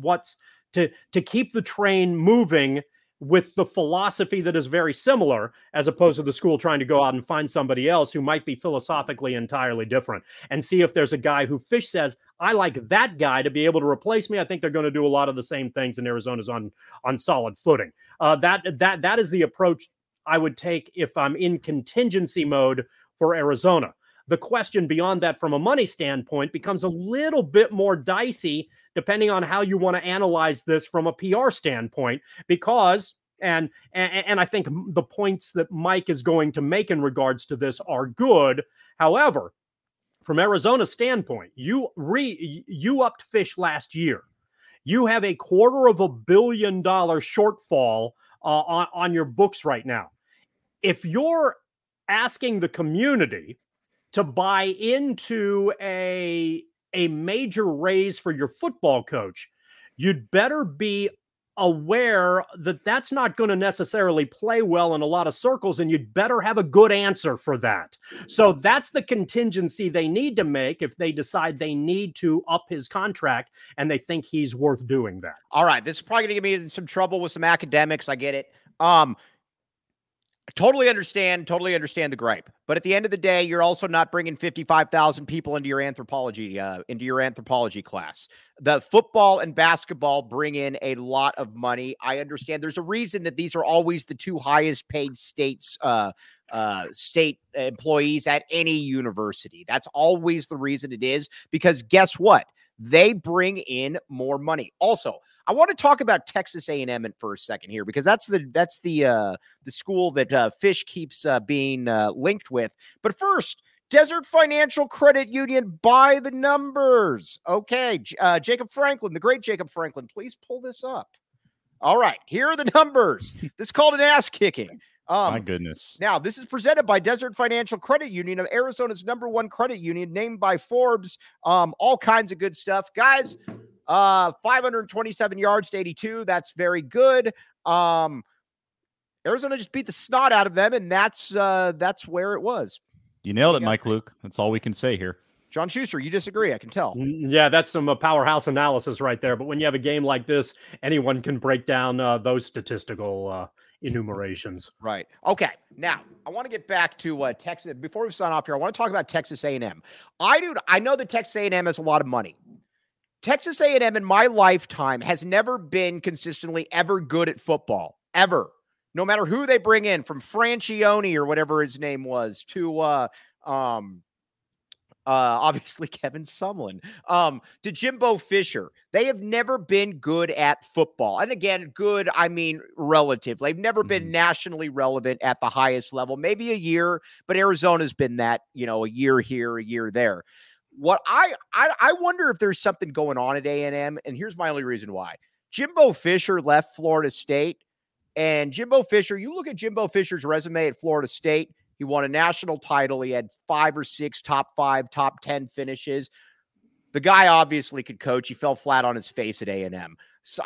what's to to keep the train moving with the philosophy that is very similar, as opposed to the school trying to go out and find somebody else who might be philosophically entirely different and see if there's a guy who Fisch says, I like that guy to be able to replace me. I think they're going to do a lot of the same things, and Arizona's on on solid footing. Uh, that that that is the approach I would take if I'm in contingency mode for Arizona. The question beyond that, from a money standpoint, becomes a little bit more dicey depending on how you want to analyze this from a PR standpoint, because and, and and I think the points that Mike is going to make in regards to this are good. However, from Arizona's standpoint, you re you upped Fisch last year. You have a quarter of a billion dollar shortfall uh, on, on your books right now. If you're asking the community to buy into a a major raise for your football coach, you'd better be aware that that's not going to necessarily play well in a lot of circles and you'd better have a good answer for that. So that's the contingency they need to make if they decide they need to up his contract and they think he's worth doing that. All right, this is probably going to get me some trouble with some academics, I get it. Um totally understand, totally understand the gripe. But at the end of the day, you're also not bringing 55,000 people into your anthropology uh, into your anthropology class. The football and basketball bring in a lot of money. I understand there's a reason that these are always the two highest paid states uh, uh, state employees at any university. That's always the reason it is because guess what? They bring in more money. Also, I want to talk about Texas A&M for a second here because that's the that's the uh, the school that uh, Fisch keeps uh, being uh, linked with. But first, Desert Financial Credit Union by the numbers. Okay, uh, Jacob Franklin, the great Jacob Franklin, please pull this up. All right, here are the numbers. this is called an ass kicking. Um, My goodness. Now, this is presented by Desert Financial Credit Union of Arizona's number one credit union, named by Forbes. Um, all kinds of good stuff. Guys, uh, 527 yards to 82. That's very good. Um, Arizona just beat the snot out of them, and that's uh, that's where it was. You nailed it, Mike Luke. That's all we can say here. John Schuster, you disagree. I can tell. Yeah, that's some uh, powerhouse analysis right there. But when you have a game like this, anyone can break down uh, those statistical uh, enumerations. Right. Okay. Now I want to get back to uh, Texas. Before we sign off here, I want to talk about Texas A&M. I do. I know that Texas A&M has a lot of money. Texas A&M in my lifetime has never been consistently ever good at football ever. No matter who they bring in, from Franchione or whatever his name was to uh, um, uh, obviously Kevin Sumlin, um, to Jimbo Fisher. They have never been good at football. And again, good, I mean relative. They've never mm-hmm. been nationally relevant at the highest level. Maybe a year, but Arizona's been that, you know, a year here, a year there. What I I, I wonder if there's something going on at A&M, and here's my only reason why. Jimbo Fisher left Florida State, and Jimbo Fisher, you look at Jimbo Fisher's resume at Florida State, he won a national title. He had five or six top five, top 10 finishes. The guy obviously could coach. He fell flat on his face at A&M. So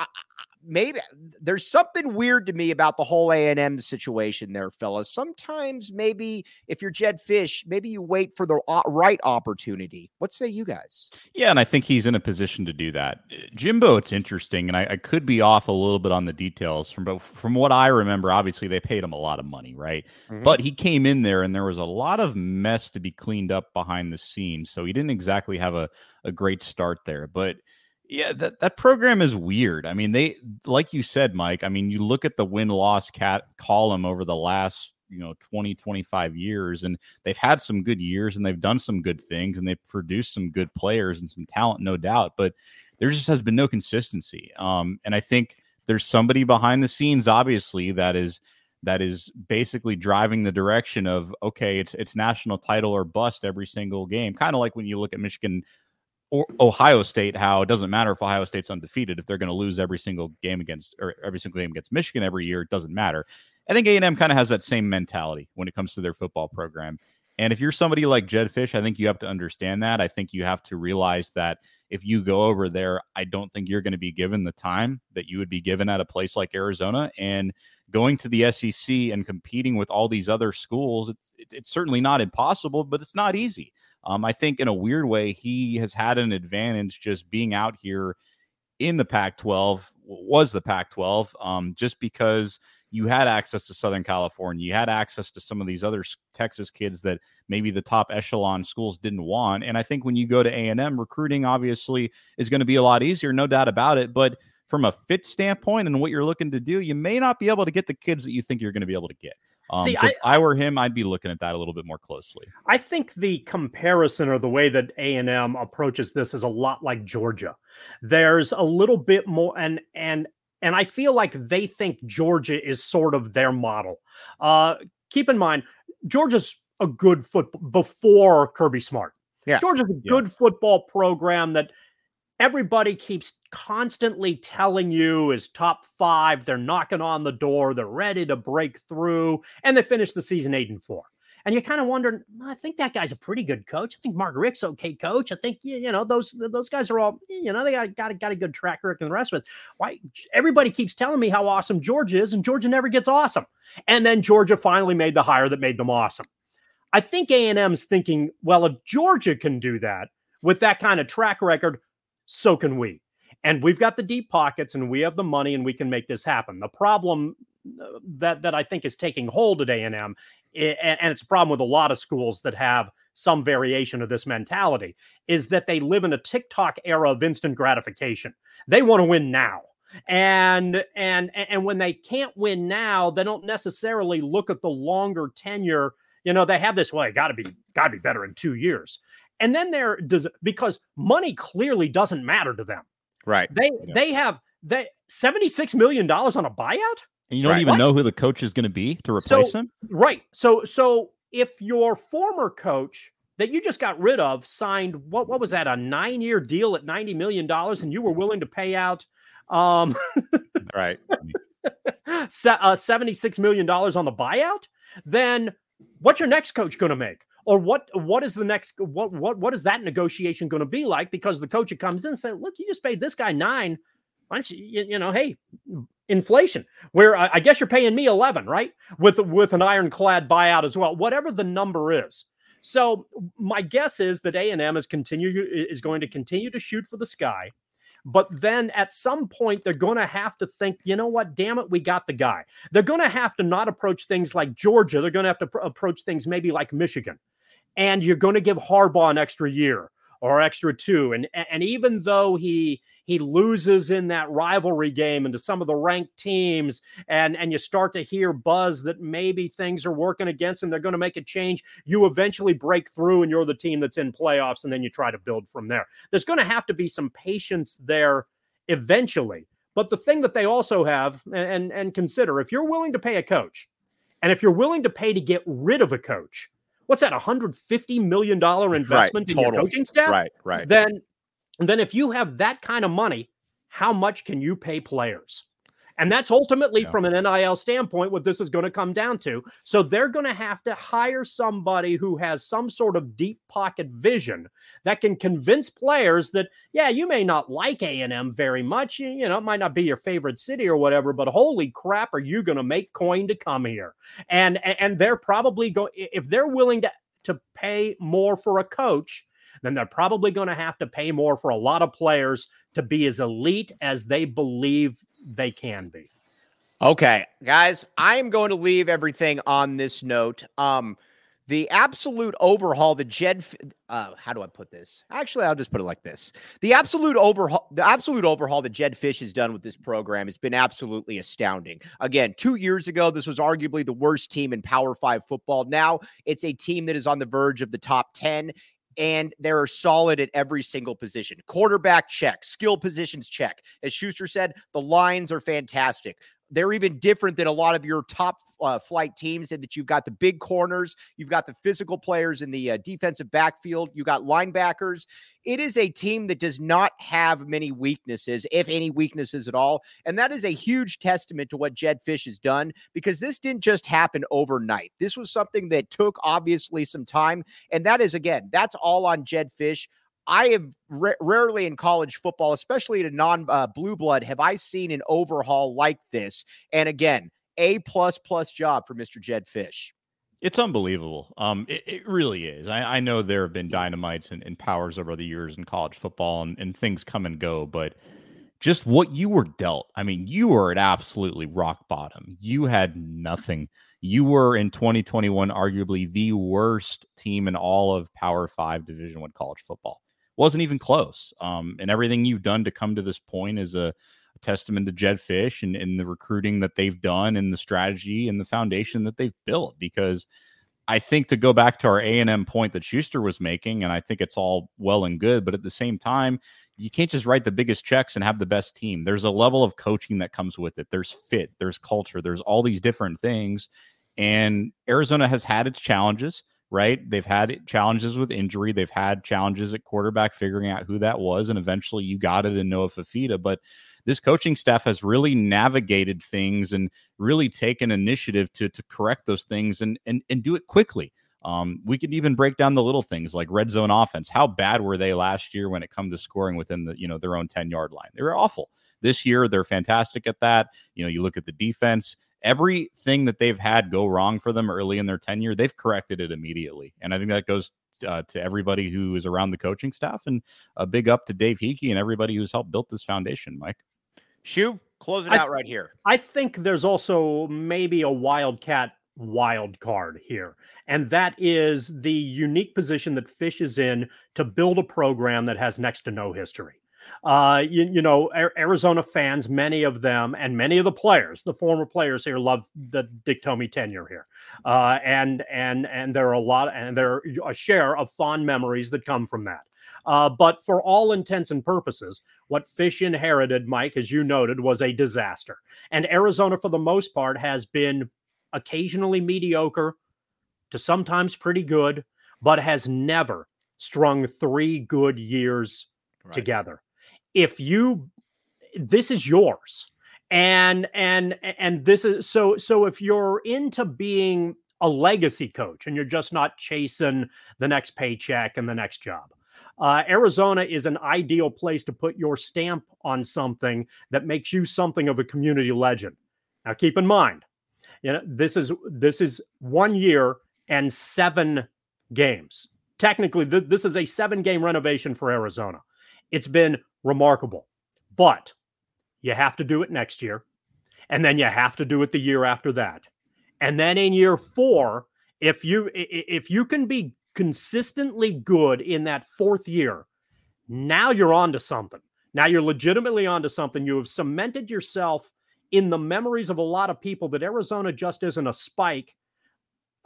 maybe there's something weird to me about the whole A&M situation there, fellas. Sometimes maybe if you're Jedd Fisch, maybe you wait for the right opportunity. What say you guys? Yeah, and I think he's in a position to do that. Jimbo, it's interesting, and I, I could be off a little bit on the details from but from what I remember, obviously they paid him a lot of money, right? Mm-hmm. But he came in there and there was a lot of mess to be cleaned up behind the scenes. So he didn't exactly have a, a great start there. But yeah, that, that program is weird. I mean, they like you said, Mike. I mean, you look at the win loss cat column over the last, you know, 20, 25 years, and they've had some good years and they've done some good things and they've produced some good players and some talent, no doubt. But there just has been no consistency. Um, and I think there's somebody behind the scenes, obviously, that is that is basically driving the direction of okay, it's it's national title or bust every single game. Kind of like when you look at Michigan Ohio State how it doesn't matter if Ohio State's undefeated if they're going to lose every single game against or every single game against Michigan every year it doesn't matter. I think A&M kind of has that same mentality when it comes to their football program. And if you're somebody like Jedd Fisch, I think you have to understand that. I think you have to realize that if you go over there, I don't think you're going to be given the time that you would be given at a place like Arizona. And going to the SEC and competing with all these other schools, it's, it's, it's certainly not impossible, but it's not easy. Um, I think in a weird way, he has had an advantage just being out here in the Pac 12, was the Pac 12, um, just because you had access to Southern California, you had access to some of these other Texas kids that maybe the top echelon schools didn't want. And I think when you go to A&M, recruiting obviously is going to be a lot easier, no doubt about it. But from a fit standpoint and what you're looking to do, you may not be able to get the kids that you think you're going to be able to get. Um, See, so I, if I were him, I'd be looking at that a little bit more closely. I think the comparison or the way that A and M approaches this is a lot like Georgia. There's a little bit more, and and and I feel like they think Georgia is sort of their model. Uh, keep in mind, Georgia's a good football before Kirby Smart. Yeah, Georgia's a good yeah. football program that everybody keeps constantly telling you is top five. They're knocking on the door. They're ready to break through, and they finish the season eight and four. And you're kind of wondering, I think that guy's a pretty good coach. I think Mark Richt's okay coach. I think you know those those guys are all you know they got got got a good track record and the rest of it. Why everybody keeps telling me how awesome Georgia is, and Georgia never gets awesome. And then Georgia finally made the hire that made them awesome. I think A and M's thinking, well, if Georgia can do that with that kind of track record, so can we. And we've got the deep pockets and we have the money and we can make this happen. The problem uh, that that I think is taking hold at A&M and it's a problem with a lot of schools that have some variation of this mentality is that they live in a TikTok era of instant gratification. They want to win now. And and and when they can't win now, they don't necessarily look at the longer tenure. You know, they have this, well, gotta be gotta be better in two years. And then there does because money clearly doesn't matter to them. Right. They yeah. they have they 76 million dollars on a buyout? And you don't right. even what? know who the coach is going to be to replace so, him? Right. So so if your former coach that you just got rid of signed what what was that a 9-year deal at 90 million dollars and you were willing to pay out um right. uh, 76 million dollars on the buyout, then what's your next coach going to make? Or what what is the next what what what is that negotiation going to be like because the coach comes in and says look you just paid this guy nine why don't you, you, know hey inflation where I, guess you're paying me 11 right with with an ironclad buyout as well whatever the number is So my guess is that A and M is continue is going to continue to shoot for the sky. But then at some point, they're going to have to think, you know what? Damn it, we got the guy. They're going to have to not approach things like Georgia. They're going to have to pr- approach things maybe like Michigan. And you're going to give Harbaugh an extra year or extra two. And and even though he he loses in that rivalry game into some of the ranked teams, and and you start to hear buzz that maybe things are working against him, they're going to make a change. You eventually break through, and you're the team that's in playoffs, and then you try to build from there. There's going to have to be some patience there eventually. But the thing that they also have, and and consider, if you're willing to pay a coach, and if you're willing to pay to get rid of a coach, what's that 150 million dollar investment right, in totally. your coaching staff? Right right. Then then if you have that kind of money how much can you pay players and that's ultimately yeah. from an NIL standpoint what this is going to come down to. So they're going to have to hire somebody who has some sort of deep pocket vision that can convince players that yeah, you may not like A&M very much, you, you know, it might not be your favorite city or whatever, but holy crap, are you going to make coin to come here? And and they're probably going if they're willing to to pay more for a coach, then they're probably going to have to pay more for a lot of players to be as elite as they believe they can be. Okay, guys, I am going to leave everything on this note. Um, the absolute overhaul, the Jedd, uh, how do I put this? Actually, I'll just put it like this: the absolute overhaul, the absolute overhaul that Jedd Fisch has done with this program has been absolutely astounding. Again, two years ago, this was arguably the worst team in Power Five football. Now it's a team that is on the verge of the top ten and they're solid at every single position. Quarterback check, skill positions check. As Schuster said, the lines are fantastic. They're even different than a lot of your top uh, flight teams in that you've got the big corners, you've got the physical players in the uh, defensive backfield, you got linebackers. It is a team that does not have many weaknesses, if any weaknesses at all. And that is a huge testament to what Jedd Fisch has done because this didn't just happen overnight. This was something that took obviously some time. And that is, again, that's all on Jedd Fisch. I have rarely in college football, especially a non uh, blue blood, have I seen an overhaul like this. And again, a plus plus job for Mr. Jedd Fisch. It's unbelievable. Um, it, it really is. I, I, know there have been dynamites and, and, powers over the years in college football, and, and things come and go, but just what you were dealt. I mean, you were at absolutely rock bottom. You had nothing. You were in 2021 arguably the worst team in all of Power Five Division One college football wasn't even close. Um, and everything you've done to come to this point is a, a testament to Jedd Fisch and, and the recruiting that they've done and the strategy and the foundation that they've built. Because I think to go back to our A and M point that Schuster was making, and I think it's all well and good, but at the same time, you can't just write the biggest checks and have the best team. There's a level of coaching that comes with it. There's fit, there's culture, there's all these different things. And Arizona has had its challenges right? They've had challenges with injury. They've had challenges at quarterback figuring out who that was. And eventually you got it in Noah Fifita. But this coaching staff has really navigated things and really taken initiative to, to correct those things and, and, and do it quickly. Um, we could even break down the little things like red zone offense. How bad were they last year when it come to scoring within the, you know, their own 10 yard line? They were awful. This year, they're fantastic at that. You know, you look at the defense, everything that they've had go wrong for them early in their tenure, they've corrected it immediately. And I think that goes uh, to everybody who is around the coaching staff and a big up to Dave Heeke and everybody who's helped build this foundation, Mike. Shu, close it I, out right here. I think there's also maybe a wildcat wild card here. And that is the unique position that Fisch is in to build a program that has next to no history uh, you, you know, Arizona fans, many of them, and many of the players, the former players here, love the Dick Tomey tenure here, uh, and and and there are a lot, and there are a share of fond memories that come from that. Uh, but for all intents and purposes, what Fisch inherited, Mike, as you noted, was a disaster. And Arizona, for the most part, has been occasionally mediocre to sometimes pretty good, but has never strung three good years right. together if you this is yours and and and this is so so if you're into being a legacy coach and you're just not chasing the next paycheck and the next job uh, arizona is an ideal place to put your stamp on something that makes you something of a community legend now keep in mind you know this is this is one year and seven games. Technically, th- this is a seven game renovation for Arizona. It's been remarkable, but you have to do it next year. And then you have to do it the year after that. And then in year four, if you if you can be consistently good in that fourth year, now you're on to something. Now you're legitimately onto something. You have cemented yourself in the memories of a lot of people that Arizona just isn't a spike,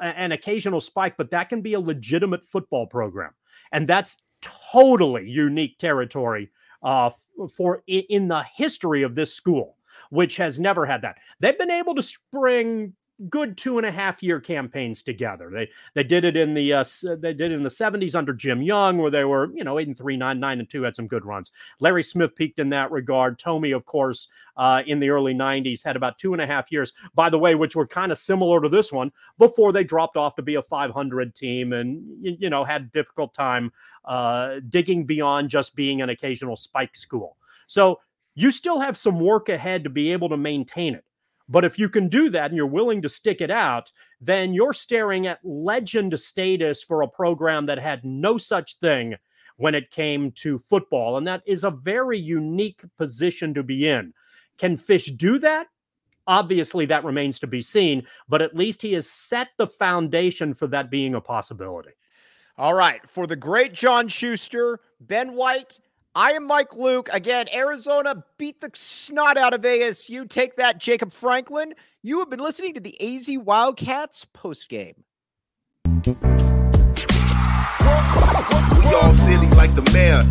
an occasional spike, but that can be a legitimate football program. And that's totally unique territory uh, for in the history of this school, which has never had that. They've been able to spring good two and a half year campaigns together. They they did it in the uh, they did in the seventies under Jim Young, where they were you know eight and three, nine nine and two, had some good runs. Larry Smith peaked in that regard. Tomey, of course, uh, in the early nineties, had about two and a half years, by the way, which were kind of similar to this one before they dropped off to be a five hundred team and you know had difficult time uh, digging beyond just being an occasional spike school. So you still have some work ahead to be able to maintain it. But if you can do that and you're willing to stick it out, then you're staring at legend status for a program that had no such thing when it came to football. And that is a very unique position to be in. Can Fisch do that? Obviously, that remains to be seen, but at least he has set the foundation for that being a possibility. All right. For the great John Schuster, Ben White, I am Mike Luke. Again, Arizona beat the snot out of ASU. Take that, Jacob Franklin. You have been listening to the AZ Wildcats postgame. We all silly like the mayor.